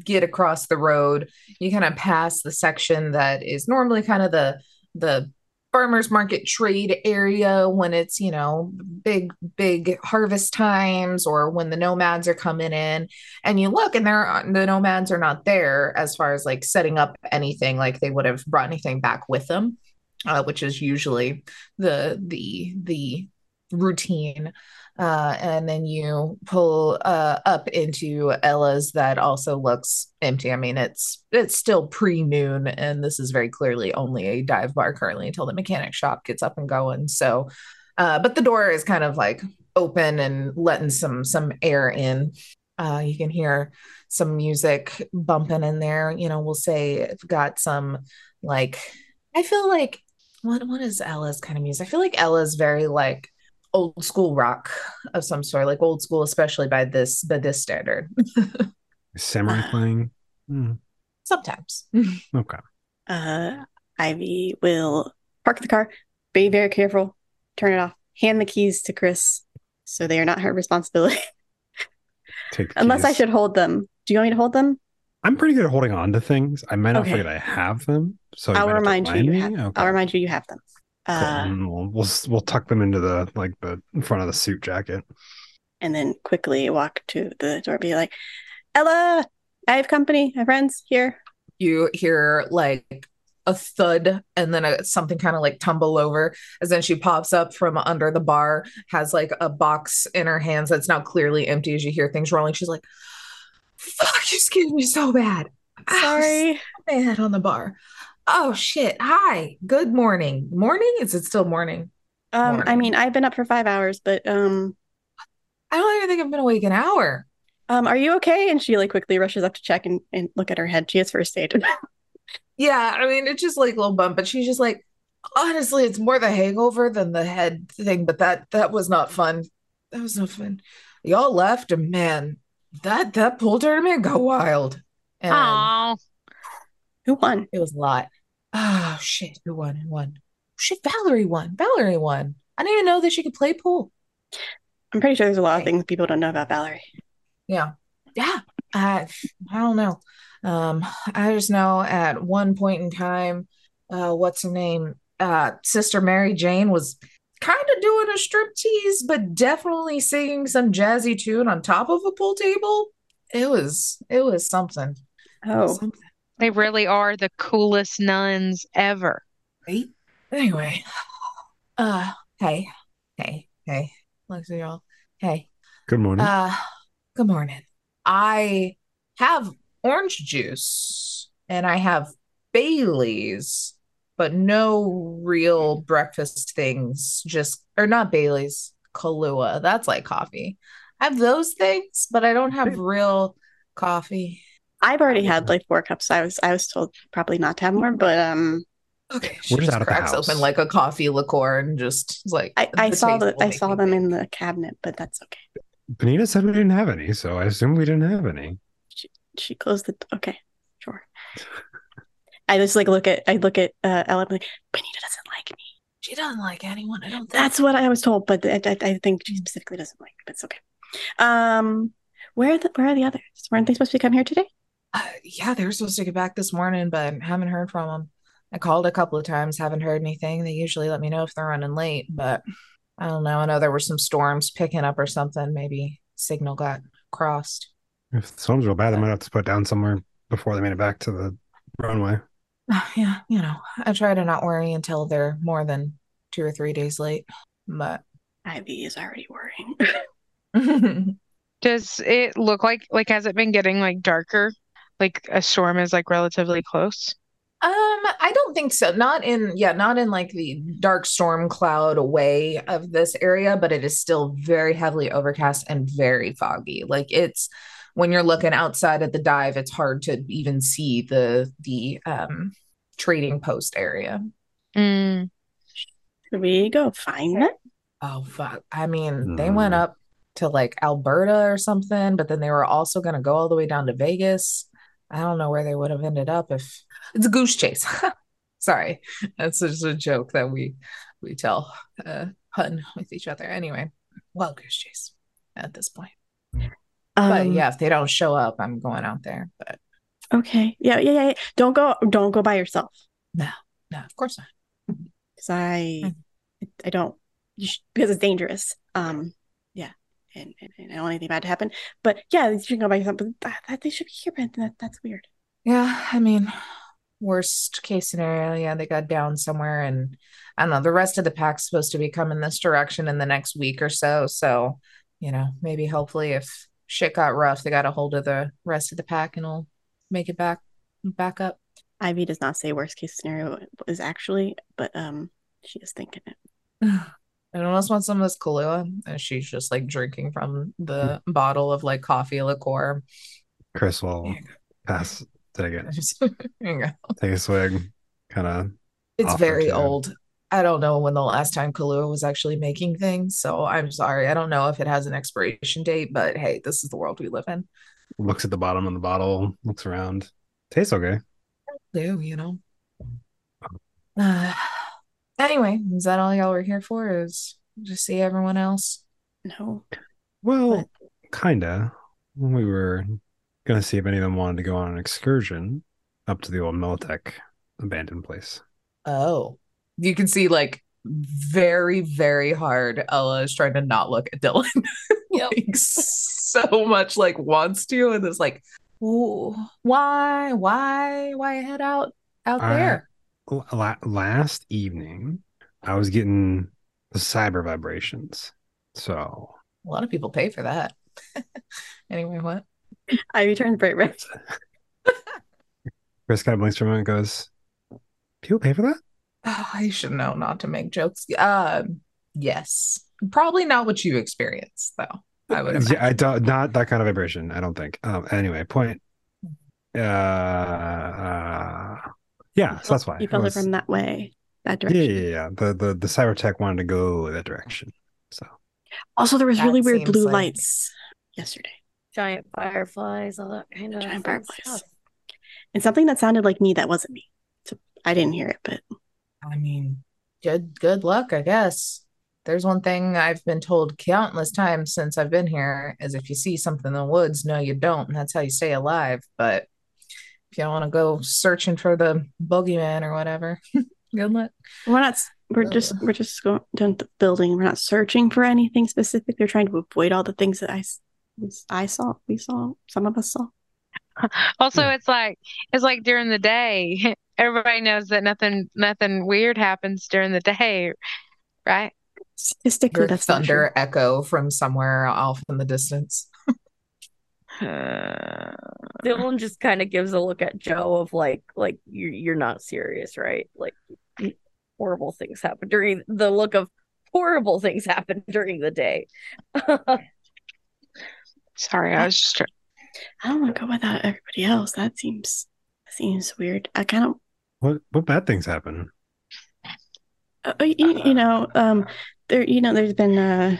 A: get across the road. You kind of pass the section that is normally kind of the the farmers market trade area when it's, you know, big, big harvest times or when the nomads are coming in. And you look and there the nomads are not there as far as like setting up anything like they would have brought anything back with them. Uh, which is usually the the the routine uh and then you pull uh up into Ella's that also looks empty. I mean it's it's still pre-noon and this is very clearly only a dive bar currently until the mechanic shop gets up and going. So uh but the door is kind of like open and letting some some air in. Uh you can hear some music bumping in there. You know we'll say it's got some like I feel like what what is Ella's kind of music? I feel like Ella's very like old school rock of some sort, like old school, especially by this by this standard.
C: Samurai playing. Hmm,
A: Sometimes.
C: okay.
B: Uh, Ivy will park the car, be very careful, turn it off, hand the keys to Chris, so they are not her responsibility.
C: Take the
B: Unless I should hold them. Do you want me to hold them?
C: I'm pretty good at holding on to things. I might not
B: Okay.
C: forget I have them. So
B: I'll
C: might have
B: remind you. You have,
C: Okay.
B: I'll remind you. You have them.
C: Cool.
B: Uh,
C: And we'll, we'll we'll tuck them into the like the front of the suit jacket.
B: and then quickly walk to the door, be like, Ella, I have company. My friends here.
A: You hear like a thud and then a, something kind of like tumble over as then she pops up from under the bar has like a box in her hands that's now clearly empty as you hear things rolling she's like fuck you scared me so bad Ow,
B: Sorry.
A: my head on the bar oh shit. Hi. Good morning. Morning? Is it still morning?
B: Um, I mean, I've been up for five hours, but um,
A: i don't even think i've been awake an hour.
B: um, are you okay? And she like quickly rushes up to check and, and look at her head. She has first aid.
A: yeah i mean it's just like a little bump but she's just like honestly it's more the hangover than the head thing but that that was not fun. That was not fun. Y'all left and man that that pool tournament got wild. And
D: Aw.
B: Who won?
A: it was a lot. Oh shit. Who won? Who won? Shit valerie won. Valerie won. I didn't even know that she could play pool.
B: I'm pretty sure there's a lot of things people don't know about Valerie.
A: yeah. Yeah. I i don't know. Um i just know at one point in time uh what's her name? Uh sister mary jane was kind of doing a striptease but definitely singing some jazzy tune on top of a pool table. It was it was something.
B: Oh,
A: something
D: They really are the coolest nuns ever.
A: right anyway uh hey hey hey look at y'all hey
C: Good morning.
A: Uh, good morning. I have orange juice and I have Bailey's, but no real breakfast things. Just, or not Bailey's, Kahlua. That's like coffee. I have those things, but I don't have real coffee.
B: I've already had like four cups. I was I was told probably not to have more, but um,
A: Okay.
C: We're just
A: just
C: out of the
A: cracks
C: house.
A: open like a coffee liqueur and just like
B: I, I
A: the
B: saw
A: taste
B: the I saw them
A: think.
B: in the cabinet, but that's okay.
C: Benita said we didn't have any, so I assume we didn't have any.
B: She she closed the okay, sure. I just like look at I look at uh Ella I'm like Benita doesn't like me.
A: She doesn't like anyone. I don't think.
B: That's what I was told, but I, I, I think she specifically doesn't like. But it's okay. Um, where are the where are the others? Weren't they supposed to come here today?
A: Uh, yeah, they were supposed to get back this morning, but haven't heard from them. I called a couple of times, haven't heard anything. They usually let me know if they're running late, but I don't know. I know there were some storms picking up or something. Maybe signal got crossed.
C: If the storm's real bad, they might have to put down somewhere before they made it back to the runway.
A: Yeah, you know, I try to not worry until they're more than two or three days late, but
B: Ivy is already worrying.
D: Does it look like like has it been getting like darker? Like a storm is like relatively close?
A: Um, I don't think so. Not in, yeah, not in like the dark storm cloud way of this area, but it is still very heavily overcast and very foggy. Like it's when you're looking outside at the dive, it's hard to even see the the um trading post area.
D: Mm.
B: Should we go find it?
A: Oh fuck. I mean, they went
C: Hmm.
A: up to like Alberta or something, but then they were also gonna go all the way down to Vegas. I don't know where they would have ended up if it's a goose chase. Sorry. That's just a joke that we we tell uh pun with each other. Anyway, well, goose chase at this point. But
B: Um,
A: yeah, if they don't show up, I'm going out there. But
B: Okay. Yeah. Yeah. Yeah. yeah. Don't go. Don't go by yourself.
A: no, no, of course not.
B: Because I,
A: Hmm.
B: I don't. You sh because it's dangerous. Um. And, and, and I don't want anything bad to happen. But yeah, you should go by yourself. But that, that they should be here. But that, that's weird.
A: Yeah, I mean, worst case scenario, yeah, they got down somewhere, and I don't know. The rest of the pack's supposed to be coming this direction in the next week or so. So, you know, maybe hopefully, if shit got rough, they got a hold of the rest of the pack and will make it back back up.
B: Ivy does not say worst case scenario is actually, but um, she is thinking it.
A: Anyone else want some of this Kahlua? And she's just like drinking from the bottle of like coffee liqueur.
C: Chris will pass, take it,
A: go. Just- Here you go.
C: take a swig, kind of.
A: It's very old. I don't know when the last time Kahlua was actually making things, so I'm sorry. I don't know if it has an expiration date, but hey, this is the world we live in.
C: Looks at the bottom of the bottle, looks around. Tastes okay.
A: Do you know? Uh, anyway, is that all y'all were here for? Is to see everyone else?
B: No.
C: Well, kinda. We were gonna see if any of them wanted to go on an excursion up to the old Militech abandoned place.
A: Oh, you can see like very, very hard. Ella is trying to not look at Dylan.
E: Yep.
A: like so much like wants to and it's like ooh, why why why head out out
C: I-
A: there
C: La- last evening, I was getting the cyber vibrations. So
A: a lot of people pay for that anyway what
B: Ivy turns bright red.
C: Chris kind of blinks for a moment and goes, People pay for that?
A: oh, i should know not to make jokes um yes probably not what you experience though i would imagine.
C: Yeah, I don't not that kind of vibration, I don't think. Um anyway, point. Uh, uh yeah, so that's why.
B: You
C: It
B: felt it
C: was-
B: from that way, that direction.
C: yeah, yeah. yeah. The the the cyber tech wanted to go that direction. So
B: Also, there was
A: That
B: really weird blue
A: like-
B: lights yesterday.
E: Giant fireflies, all that kind of
B: Giant fireflies.
E: stuff.
B: And something that sounded like me that wasn't me. So I didn't hear it, but
A: I mean, good good luck, I guess. There's one thing I've been told countless times since I've been here is if you see something in the woods, no, you don't, and that's how you stay alive. But if y'all want to go searching for the boogeyman or whatever, good luck.
B: we're not. We're uh,
A: just
B: we're just going down to the building. We're not searching for anything specific. They're trying to avoid all the things that I, I saw. We saw. Some of us saw.
D: Also,
C: Yeah.
D: it's like it's like during the day. Everybody knows that nothing nothing weird happens during the day, right?
B: Statistically,
A: Your
B: that's true.
A: thunder echo from somewhere off in the distance.
D: Uh,
E: Dylan just kind of gives a look at Joe of like, like you're you're not serious, right? Like horrible things happen during the look of horrible things happen during the day.
D: sorry, I was just try-
B: I don't want to go without everybody else. That seems that seems weird. I kind of
C: what what bad things happen?
B: Uh, you, you know, um, there, you know, there's been uh,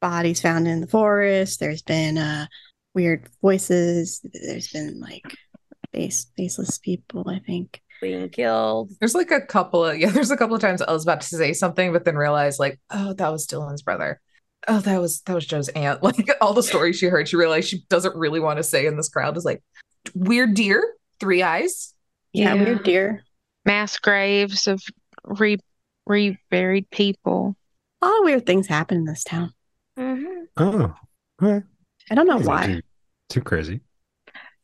B: bodies found in the forest. There's been uh, weird voices. There's been like face faceless people. I think.
E: Being killed.
A: There's like a couple of yeah, there's a couple of times I was about to say something, but then realized like, oh, that was Dylan's brother. Oh, that was that was Joe's aunt. Like all the stories she heard, she realized she doesn't really want to say in this crowd is like weird deer, three eyes.
B: Yeah,
D: Yeah.
B: weird deer.
D: mass graves of re reburied people.
B: A lot of weird things happen in this town.
E: Mhm.
C: Oh, okay.
B: I don't know
C: Wasn't
B: why.
C: Too, too crazy.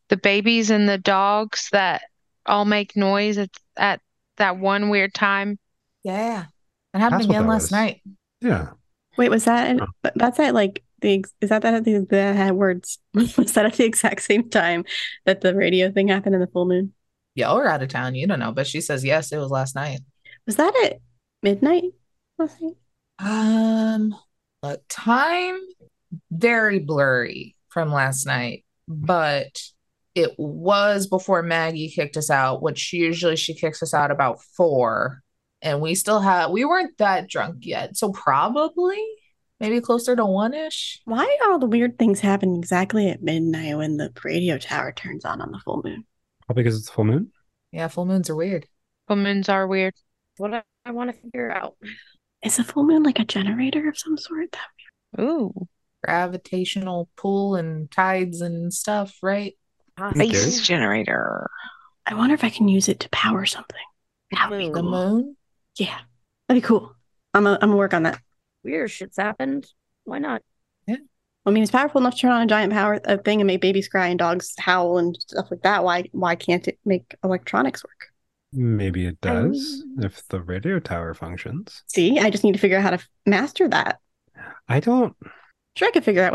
D: The babies and the dogs that all make noise at, at that one weird time.
A: Yeah. It happened
C: That's
A: again
C: that
A: last
C: was.
A: night.
C: Yeah.
B: Wait, was that?
C: Oh.
B: That's at like the. Is that that the, the words? was that at the exact same time that the radio thing happened in the full moon?
A: Y'all were out of town, you don't know, but she says yes, it was last night.
B: Was that at midnight? last night?
A: Um, uh, time very blurry from last night, but it was before Maggie kicked us out, which usually she kicks us out about four, and we still have we weren't that drunk yet, so probably maybe closer to one-ish.
B: Why all the weird things happen exactly at midnight when the radio tower turns on on the full moon?
C: Probably because it's full moon.
A: Yeah, full moons are weird.
D: Full moons are weird.
E: What I, I want to figure out.
B: Is the full moon like a generator of some sort? That
D: Ooh,
A: Gravitational pull and tides and stuff, right?
C: Uh,
D: okay. generator.
B: I wonder if I can use it to power something. That would be
A: The
B: cool.
A: moon.
B: Yeah, that'd be cool. I'm gonna I'm gonna work on that.
E: Weird shit's happened. Why not?
B: I mean, it's powerful enough to turn on a giant power a thing and make babies cry and dogs howl and stuff like that. Why why can't it make electronics work?
C: Maybe it does
B: mean-
C: if the radio tower functions.
B: See, I just need to figure out how to master that.
C: I don't.
B: Sure, I could figure out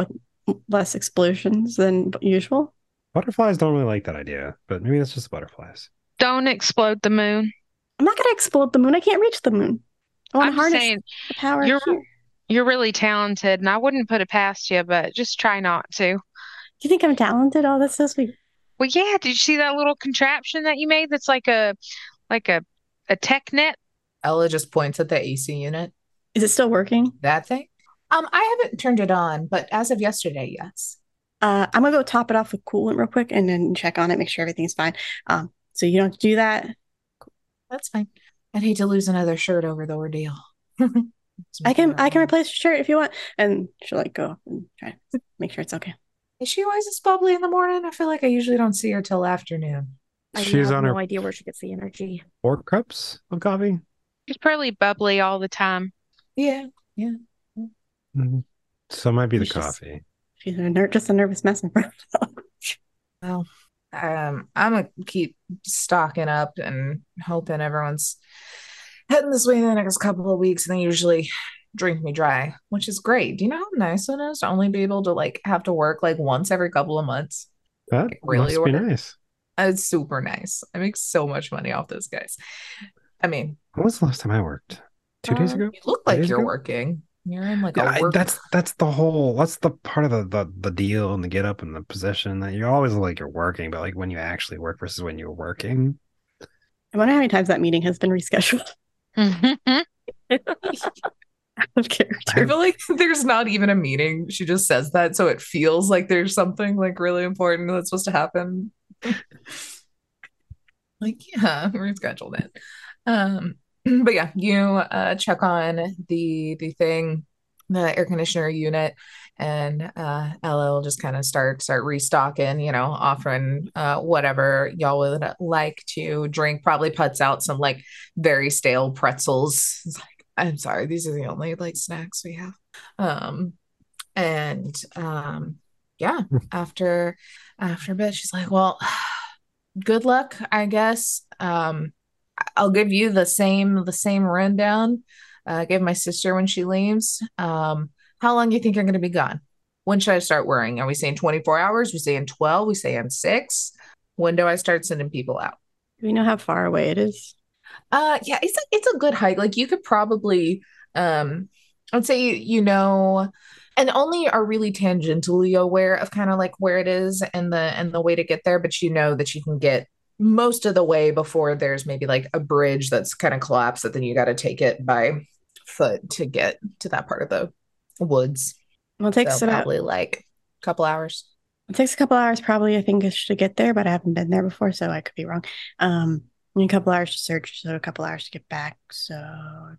B: with less explosions than usual.
C: Butterflies don't really like that idea, but maybe that's just butterflies.
D: Don't explode the moon.
B: I'm not gonna explode the moon. I can't reach the moon. I want
D: I'm
B: to harness
D: saying
B: the power
D: you're-
B: here.
D: you're really talented, and I wouldn't put it past you, but just try not to.
B: Do you think I'm talented? Oh, that's so sweet.
D: Well, yeah. Did you see that little contraption that you made? That's like a like a a tech net.
A: Ella just points at the AC unit.
B: Is it still working?
A: That thing? Um, I haven't turned it on, but as of yesterday, yes.
B: Uh, I'm gonna go top it off with coolant real quick and then check on it, make sure everything's fine. Um, so you don't have to do that.
A: That's fine. I'd hate to lose another shirt over the ordeal.
B: I can I can replace your shirt if you want. And she'll like go and try to make sure it's okay.
A: Is she always this bubbly in the morning? I feel like I usually don't see her till afternoon.
E: I
C: She's
E: have
C: on
E: no
C: her
E: idea where she gets the energy.
C: four cups of coffee.
D: She's probably bubbly all the time.
A: Yeah, yeah.
C: Mhm. So it might be the
B: It's just-
C: coffee.
B: She's a ner- just a nervous mess in front of
A: Well, um, I'm gonna keep stocking up and hoping everyone's heading this way in the next couple of weeks, and they usually drink me dry, which is great. Do you know how nice it is to only be able to like have to work like once every couple of months?
C: That
A: really
C: must be nice.
A: It's super nice. I make so much money off this, guys. I mean,
C: When was the last time I worked? Two days
A: uh,
C: ago?
A: You look like you're
C: ago?
A: working. You're in like
C: Yeah,
A: a
C: I-
A: work.
C: that's that's the whole that's the part of the, the the deal and the get up and the position that you're always like you're working, but like when you actually work versus when you're working.
B: I wonder how many times that meeting has been rescheduled out of character.
A: I
B: character.
A: feel like there's not even a meeting. She just says that, so it feels like there's something like really important that's supposed to happen. like, yeah, we scheduled it. Um, but yeah, you uh check on the the thing, the air conditioner unit, and uh Ella will just kind of start start restocking, you know, offering uh whatever y'all would like to drink. Probably puts out some like very stale pretzels. It's like, I'm sorry, these are the only like snacks we have. Um, and um, yeah, after after a bit, she's like, "Well, good luck, I guess. Um, I'll give you the same the same rundown. Uh, I gave my sister when she leaves. Um, how long do you think you're going to be gone? When should I start worrying? Are we saying 24 hours? We saying 12? We saying six? When do I start sending people out?
B: Do we know how far away it is?
A: Uh yeah, it's a it's a good hike. Like you could probably um I'd say you, you know and only are really tangentially aware of kind of like where it is and the and the way to get there, but you know that you can get most of the way before there's maybe like a bridge that's kind of collapsed that then you got to take it by foot to get to that part of the woods.
B: Well, it takes
A: so
B: about
A: probably like a couple hours.
B: it takes a couple hours probably. I think to get there, but I haven't been there before, so I could be wrong. Um, a couple hours to search, so a couple hours to get back, so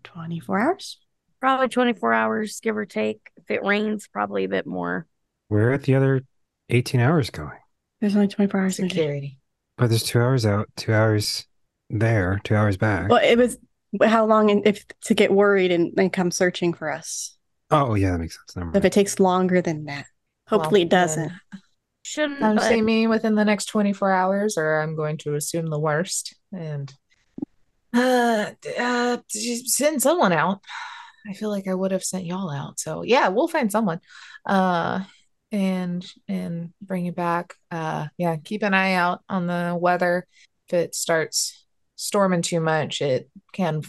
B: twenty four hours.
E: Probably 24 hours, give or take. If it rains, probably a bit more.
C: Where are the other 18 hours going?
B: There's only twenty four hours. in a.
A: Security.
C: But there's two hours out, two hours there, two hours back.
B: Well, it was how long and if to get worried and then come searching for us.
C: Oh yeah, that makes sense. Never
B: If
C: mind.
B: it takes longer than that, hopefully it doesn't.
A: then
E: Shouldn't
A: I'm
E: but
A: saying me within the next 24 hours, or I'm going to assume the worst and uh, uh send someone out. I feel like I would have sent y'all out. So yeah, we'll find someone. Uh and and bring you back. Uh yeah, keep an eye out on the weather. If it starts storming too much, it can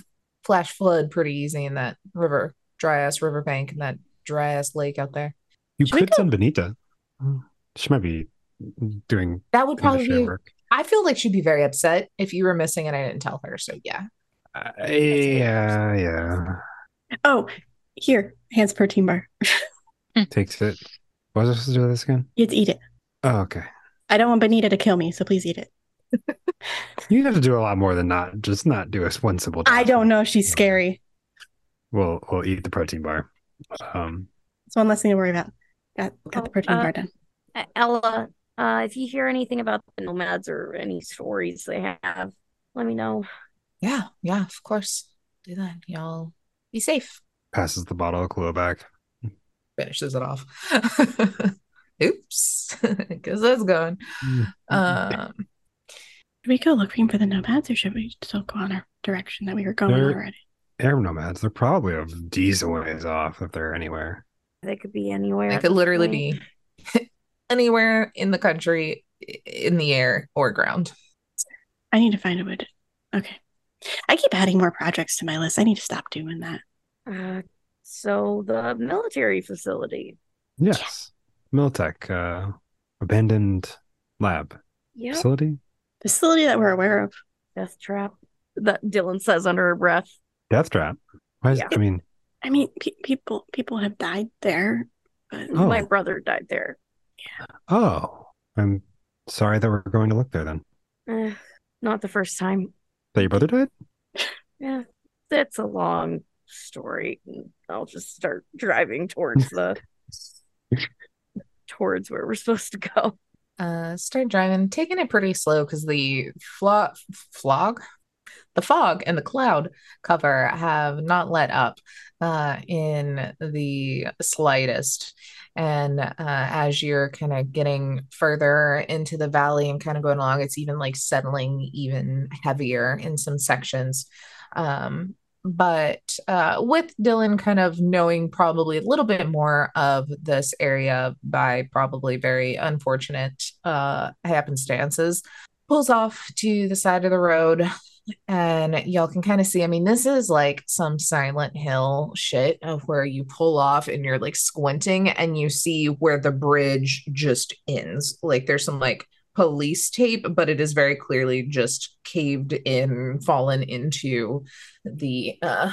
A: flash flood pretty easy in that river, dry ass riverbank and that dry ass lake out there.
C: You
B: Should we
C: could
B: go-
C: send Benita. She might be doing
A: That would probably be
C: work.
A: I feel like she'd be very upset if you were missing and I didn't tell her. So yeah.
C: Uh, yeah, yeah.
B: Oh, here, hands protein bar.
C: Takes it. What was I supposed to do with this again?
B: You have to eat it.
C: Oh, okay.
B: I don't want Benita to kill me, so please eat it.
C: You have to do a lot more than not just not do a one simple.
B: I don't know if she's scary.
C: We'll we'll eat the protein bar. Um,
B: It's one less thing to worry about. Got got the
E: Oh,
B: protein
E: uh,
B: bar done.
E: Uh, Ella, uh, if you hear anything about the nomads or any stories they have, let me know.
A: Yeah, yeah, of course. Do that. Y'all be safe.
C: passes the bottle of Kahlua back.
A: Finishes it off. Oops. Because that's going. Um,
B: Should we go looking for the nomads or should we still go on our direction that we were going
C: They're-
B: already?
C: Air nomads. They're probably a decent ways off if they're anywhere.
E: They could be anywhere. They
A: could literally
E: point.
A: be anywhere in the country, in the air or ground.
B: I need to find a wood. Okay. I keep adding more projects to my list. I need to stop doing that.
E: Uh, so the military facility.
C: Yes. Militech, uh, abandoned lab
E: Yep.
C: facility.
B: Facility that we're aware of.
E: Death trap. That Dylan says under her breath.
C: Death trap. Why is,
E: Yeah.
C: I mean,
B: I mean, pe- people people have died there, but
C: Oh.
E: My brother died there. Yeah.
C: oh, I'm sorry that we're going to look there then.
E: Eh, not the first time.
C: That your brother died?
E: Yeah, that's a long story. and I'll just start driving towards the towards where we're supposed to go.
A: Uh, start driving, taking it pretty slow because the flog, flog, the fog and the cloud cover have not let up uh, in the slightest. And uh, as you're kind of getting further into the valley and kind of going along, it's even like settling even heavier in some sections. Um, but uh, with Dylan kind of knowing probably a little bit more of this area by probably very unfortunate uh, happenstances, pulls off to the side of the road. And y'all can kind of see, I mean, this is like some Silent Hill shit of where you pull off and you're like squinting and you see where the bridge just ends. Like there's some like police tape, but it is very clearly just caved in, fallen into the uh,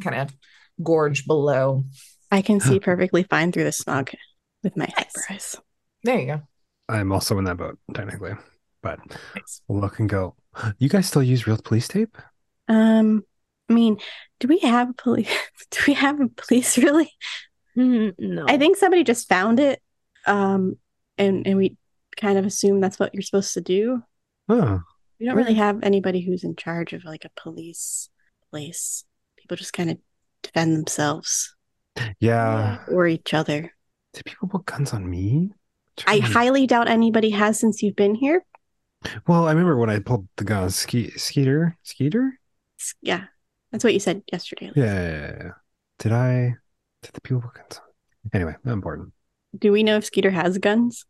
A: kind of gorge below.
B: I can see perfectly fine through the smog with my hyper eyes.
A: There you go.
C: I'm also in that boat, technically. But
A: Nice.
C: we'll look and go. You guys still use real police tape?
B: Um, I mean, do we have a police? Do we have a police really?
E: no.
B: I think somebody just found it, um, and and we kind of assume that's what you're supposed to do.
C: Oh,
B: We don't really have anybody who's in charge of like a police place. People just kind of defend themselves
C: yeah.
B: or each other.
C: Did people put guns on me?
B: I highly doubt anybody has since you've been here.
C: Well, I remember when I pulled the gun on Ske- Skeeter. Skeeter?
B: Yeah, that's what you said yesterday.
C: Yeah, yeah, yeah, yeah. Did I? Did the people put guns on? Anyway, not important.
B: Do we know if Skeeter has guns?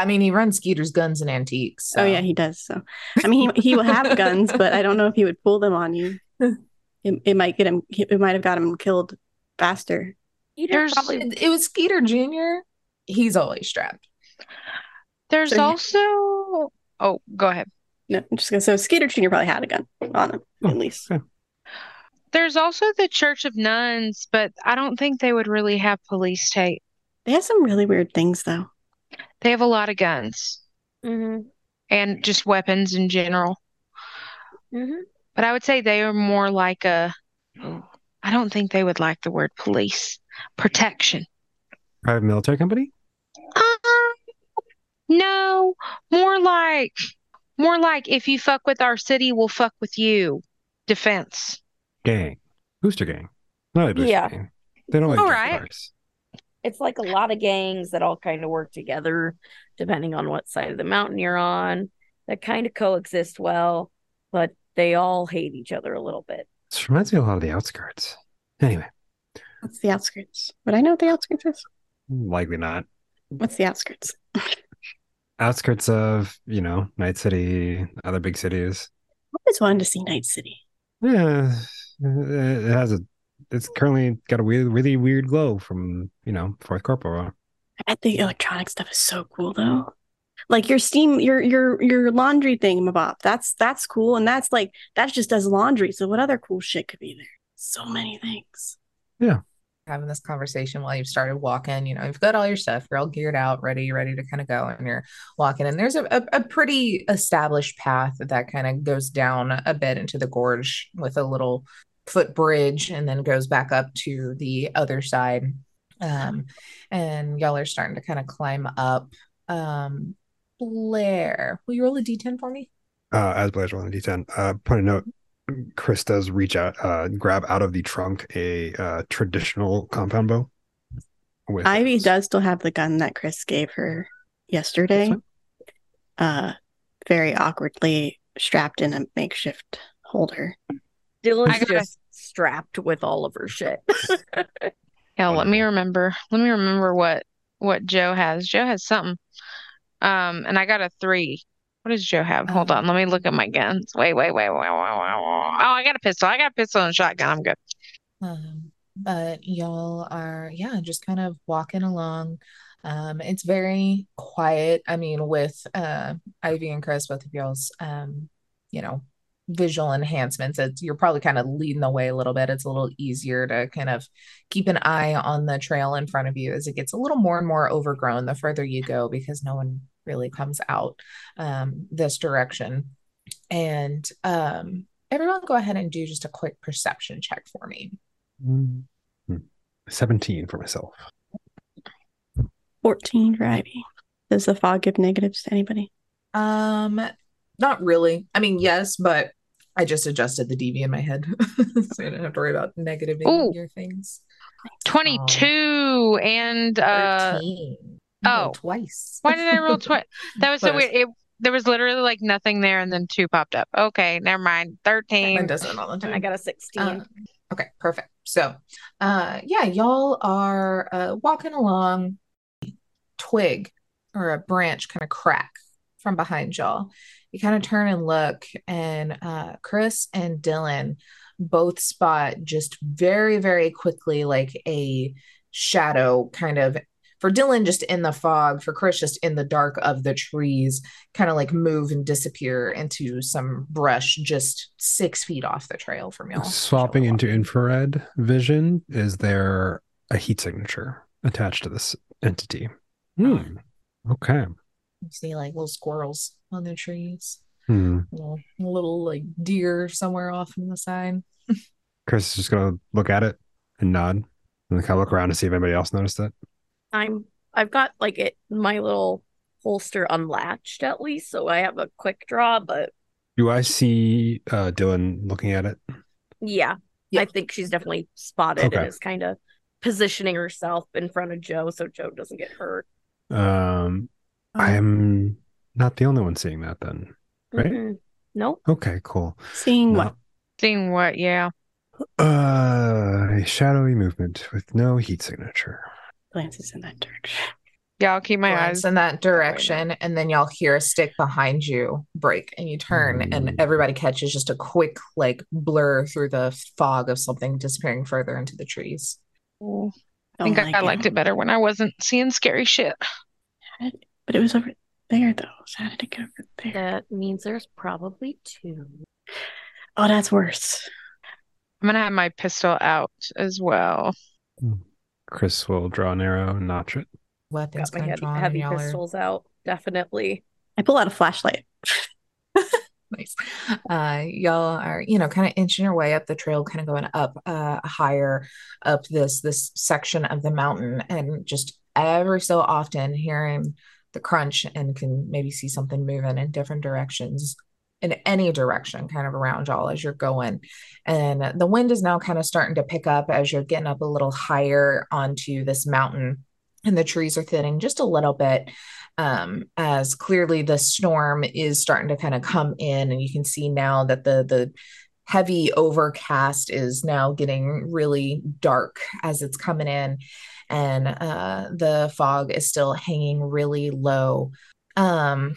A: I mean, he runs Skeeter's Guns and Antiques.
B: Oh yeah, he does. So I mean, he, he will have guns, but I don't know if he would pull them on you. It, it might get him. It might have got him killed faster.
E: Peter
D: There's-
E: probably
A: It, it was Skeeter Jr. He's always strapped.
D: There's
B: So, yeah.
D: also oh, go ahead.
B: No, I'm just gonna. So Skeeter Junior probably had a gun on him
C: Oh,
B: at least.
C: okay.
D: There's also the Church of Nuns, but I don't think they would really have police tape.
B: They have some really weird things though.
D: They have a lot of guns
E: hmm
D: and just weapons in general.
E: hmm
D: But I would say they are more like a I don't think they would like the word police. Protection.
C: Private military company?
D: Um, no, more like more like if you fuck with our city, we'll fuck with you. Defense.
C: Gang. Booster gang. Not a booster
E: Yeah.
C: gang. They don't like
D: All
C: gang
D: right.
C: cars.
E: It's like a lot of gangs that all kind of work together, depending on what side of the mountain you're on, that kind of coexist well, but they all hate each other a little bit.
C: This reminds me a lot of the outskirts. Anyway,
B: What's the outskirts? Would I know what the outskirts is?
C: likely not.
B: What's the outskirts?
C: Outskirts of, you know, Night City, other big cities.
B: I always wanted to see Night City.
C: Yeah, it has a. It's currently got a really, really weird glow from you know Fourth Corporal.
B: I bet the electronic stuff is so cool though. Like your steam, your your your laundry thing, Mabop. That's that's cool, and that's like that just does laundry. So what other cool shit could be there? So many things. Yeah.
A: Having this conversation while you've started walking. You know, you've got all your stuff, you're all geared out, ready, ready to kind of go, and you're walking. And there's a, a, a pretty established path that kind of goes down a bit into the gorge with a little footbridge and then goes back up to the other side. Um, and y'all are starting to kind of climb up. Um, Blair, will you roll a d10 for me?
C: Uh, as Blair's rolling a d10, uh, point a note. Chris does reach out, uh, grab out of the trunk a uh, traditional compound bow. With
B: Ivy does still have the gun that Chris gave her yesterday. Uh, very awkwardly strapped in a makeshift holder.
E: Dylan's
D: I gotta-
E: just strapped with all of her shit.
D: Yeah, let me remember. Let me remember what what Joe has. Joe has something. Um, and I got a three. What does Joe have? Hold on, let me look at my guns. Wait, wait, wait, wait, wait, wait, wait. Oh, I got a pistol. I got a pistol and a shotgun. I'm good.
A: Um, but y'all are, yeah, just kind of walking along. Um, it's very quiet. I mean, with uh Ivy and Chris, both of y'all's um, you know, visual enhancements, it's you're probably kind of leading the way a little bit. It's a little easier to kind of keep an eye on the trail in front of you as it gets a little more and more overgrown the further you go because no one really comes out um this direction. And um everyone go ahead and do just a quick perception check for me.
C: Mm. Hmm. 17 for myself.
B: 14 for Ivy. Does the fog give negatives to anybody?
A: Um, not really. I mean, yes, but I just adjusted the DV in my head, so I don't have to worry about negative
D: Ooh.
A: your things.
D: 22 and uh
A: 13.
D: Oh.
A: twice.
D: why did I roll twice? That was so weird. It, there was literally like nothing there and then two popped up. Okay, never mind.
A: Mine
D: 13.
A: does it all the time.
E: I got a 16.
A: Uh, okay, perfect. So, uh, yeah, y'all are uh, walking along. Twig or a branch kind of crack from behind y'all. You kind of turn and look, and uh, Chris and Dylan both spot just very, very quickly like a shadow kind of for Dylan just in the fog, for Chris just in the dark of the trees, kind of like move and disappear into some brush just six feet off the trail from y'all.
C: Swapping into infrared vision, is there a heat signature attached to this entity? Hmm. Okay.
A: You see like little squirrels on the trees,
C: Hmm.
A: little, little like deer somewhere off in the side.
C: Chris is just gonna look at it and nod, and kind of look around to see if anybody else noticed it.
E: I'm I've got like it my little holster unlatched at least, so I have a quick draw, but
C: Do I see uh, Dylan looking at it?
E: yeah,
A: Yeah.
E: I think she's definitely spotted
C: Okay.
E: and is kind of positioning herself in front of Joe so Joe doesn't get hurt.
C: Um, I am not the only one seeing that then. Right.
E: Mhm. Nope.
C: Okay, cool.
B: Seeing
C: No-
B: what?
D: Seeing what? Yeah.
C: Uh, a shadowy movement with no heat signature.
B: Glances in that direction.
D: Yeah, I'll keep my
A: glance
D: eyes.
A: in that direction, and then y'all hear a stick behind you break, and you turn,
C: Mm.
A: and everybody catches just a quick like blur through the fog of something disappearing further into the trees.
D: Ooh, I
B: Don't
D: think I, I liked it better when I wasn't seeing scary shit.
B: But it was over there though. So how did it get over there?
E: That means there's probably two.
B: Oh, that's worse.
D: I'm gonna have my pistol out as well.
C: Chris will draw an arrow and notch it.
A: Weapons
E: Got my
A: kind of
E: heavy, heavy
A: y'all are
E: pistols out. Definitely.
B: I pull out a flashlight.
A: nice. Uh, y'all are, you know, kind of inching your way up the trail, kind of going up, uh, higher up this this section of the mountain, and just every so often hearing the crunch and can maybe see something moving in different directions, in any direction, kind of around y'all as you're going. And the wind is now kind of starting to pick up as you're getting up a little higher onto this mountain, and the trees are thinning just a little bit um, as clearly the storm is starting to kind of come in, and you can see now that the the heavy overcast is now getting really dark as it's coming in, and uh, the fog is still hanging really low. Um,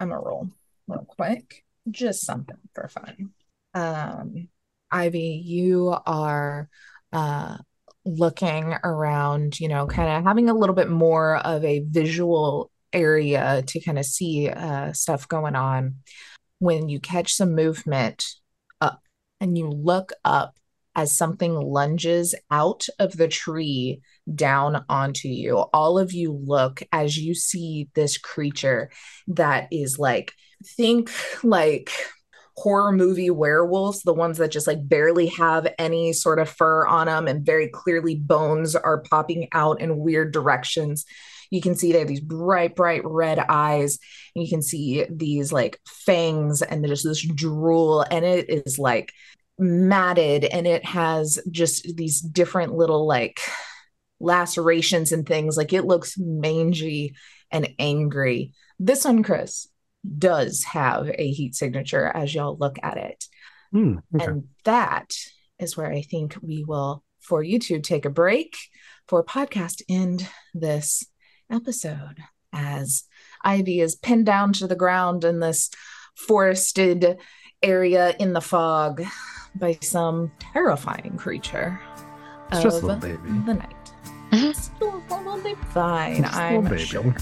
A: I'm gonna roll real quick, just something for fun. Um, Ivy, you are uh looking around, you know, kind of having a little bit more of a visual area to kind of see uh, stuff going on. When you catch some movement and you look up as something lunges out of the tree down onto you, all of you look as you see this creature that is like, think like horror movie werewolves, the ones that just like barely have any sort of fur on them and very clearly bones are popping out in weird directions. You can see they have these bright, bright red eyes. And you can see these like fangs and just this drool, and it is like matted and it has just these different little like lacerations and things. Like it looks mangy and angry. This one, Chris, does have a heat signature as y'all look at it.
C: Hmm, okay.
A: And that is where I think we will, for you to take a break for podcast end this episode as Ivy is pinned down to the ground in this forested area in the fog by some terrifying creature
C: It's just a
A: of
C: little baby.
A: the night.
D: Mhm.
A: A little bit fine,
C: Just a
A: I'm
C: little baby.
A: sure.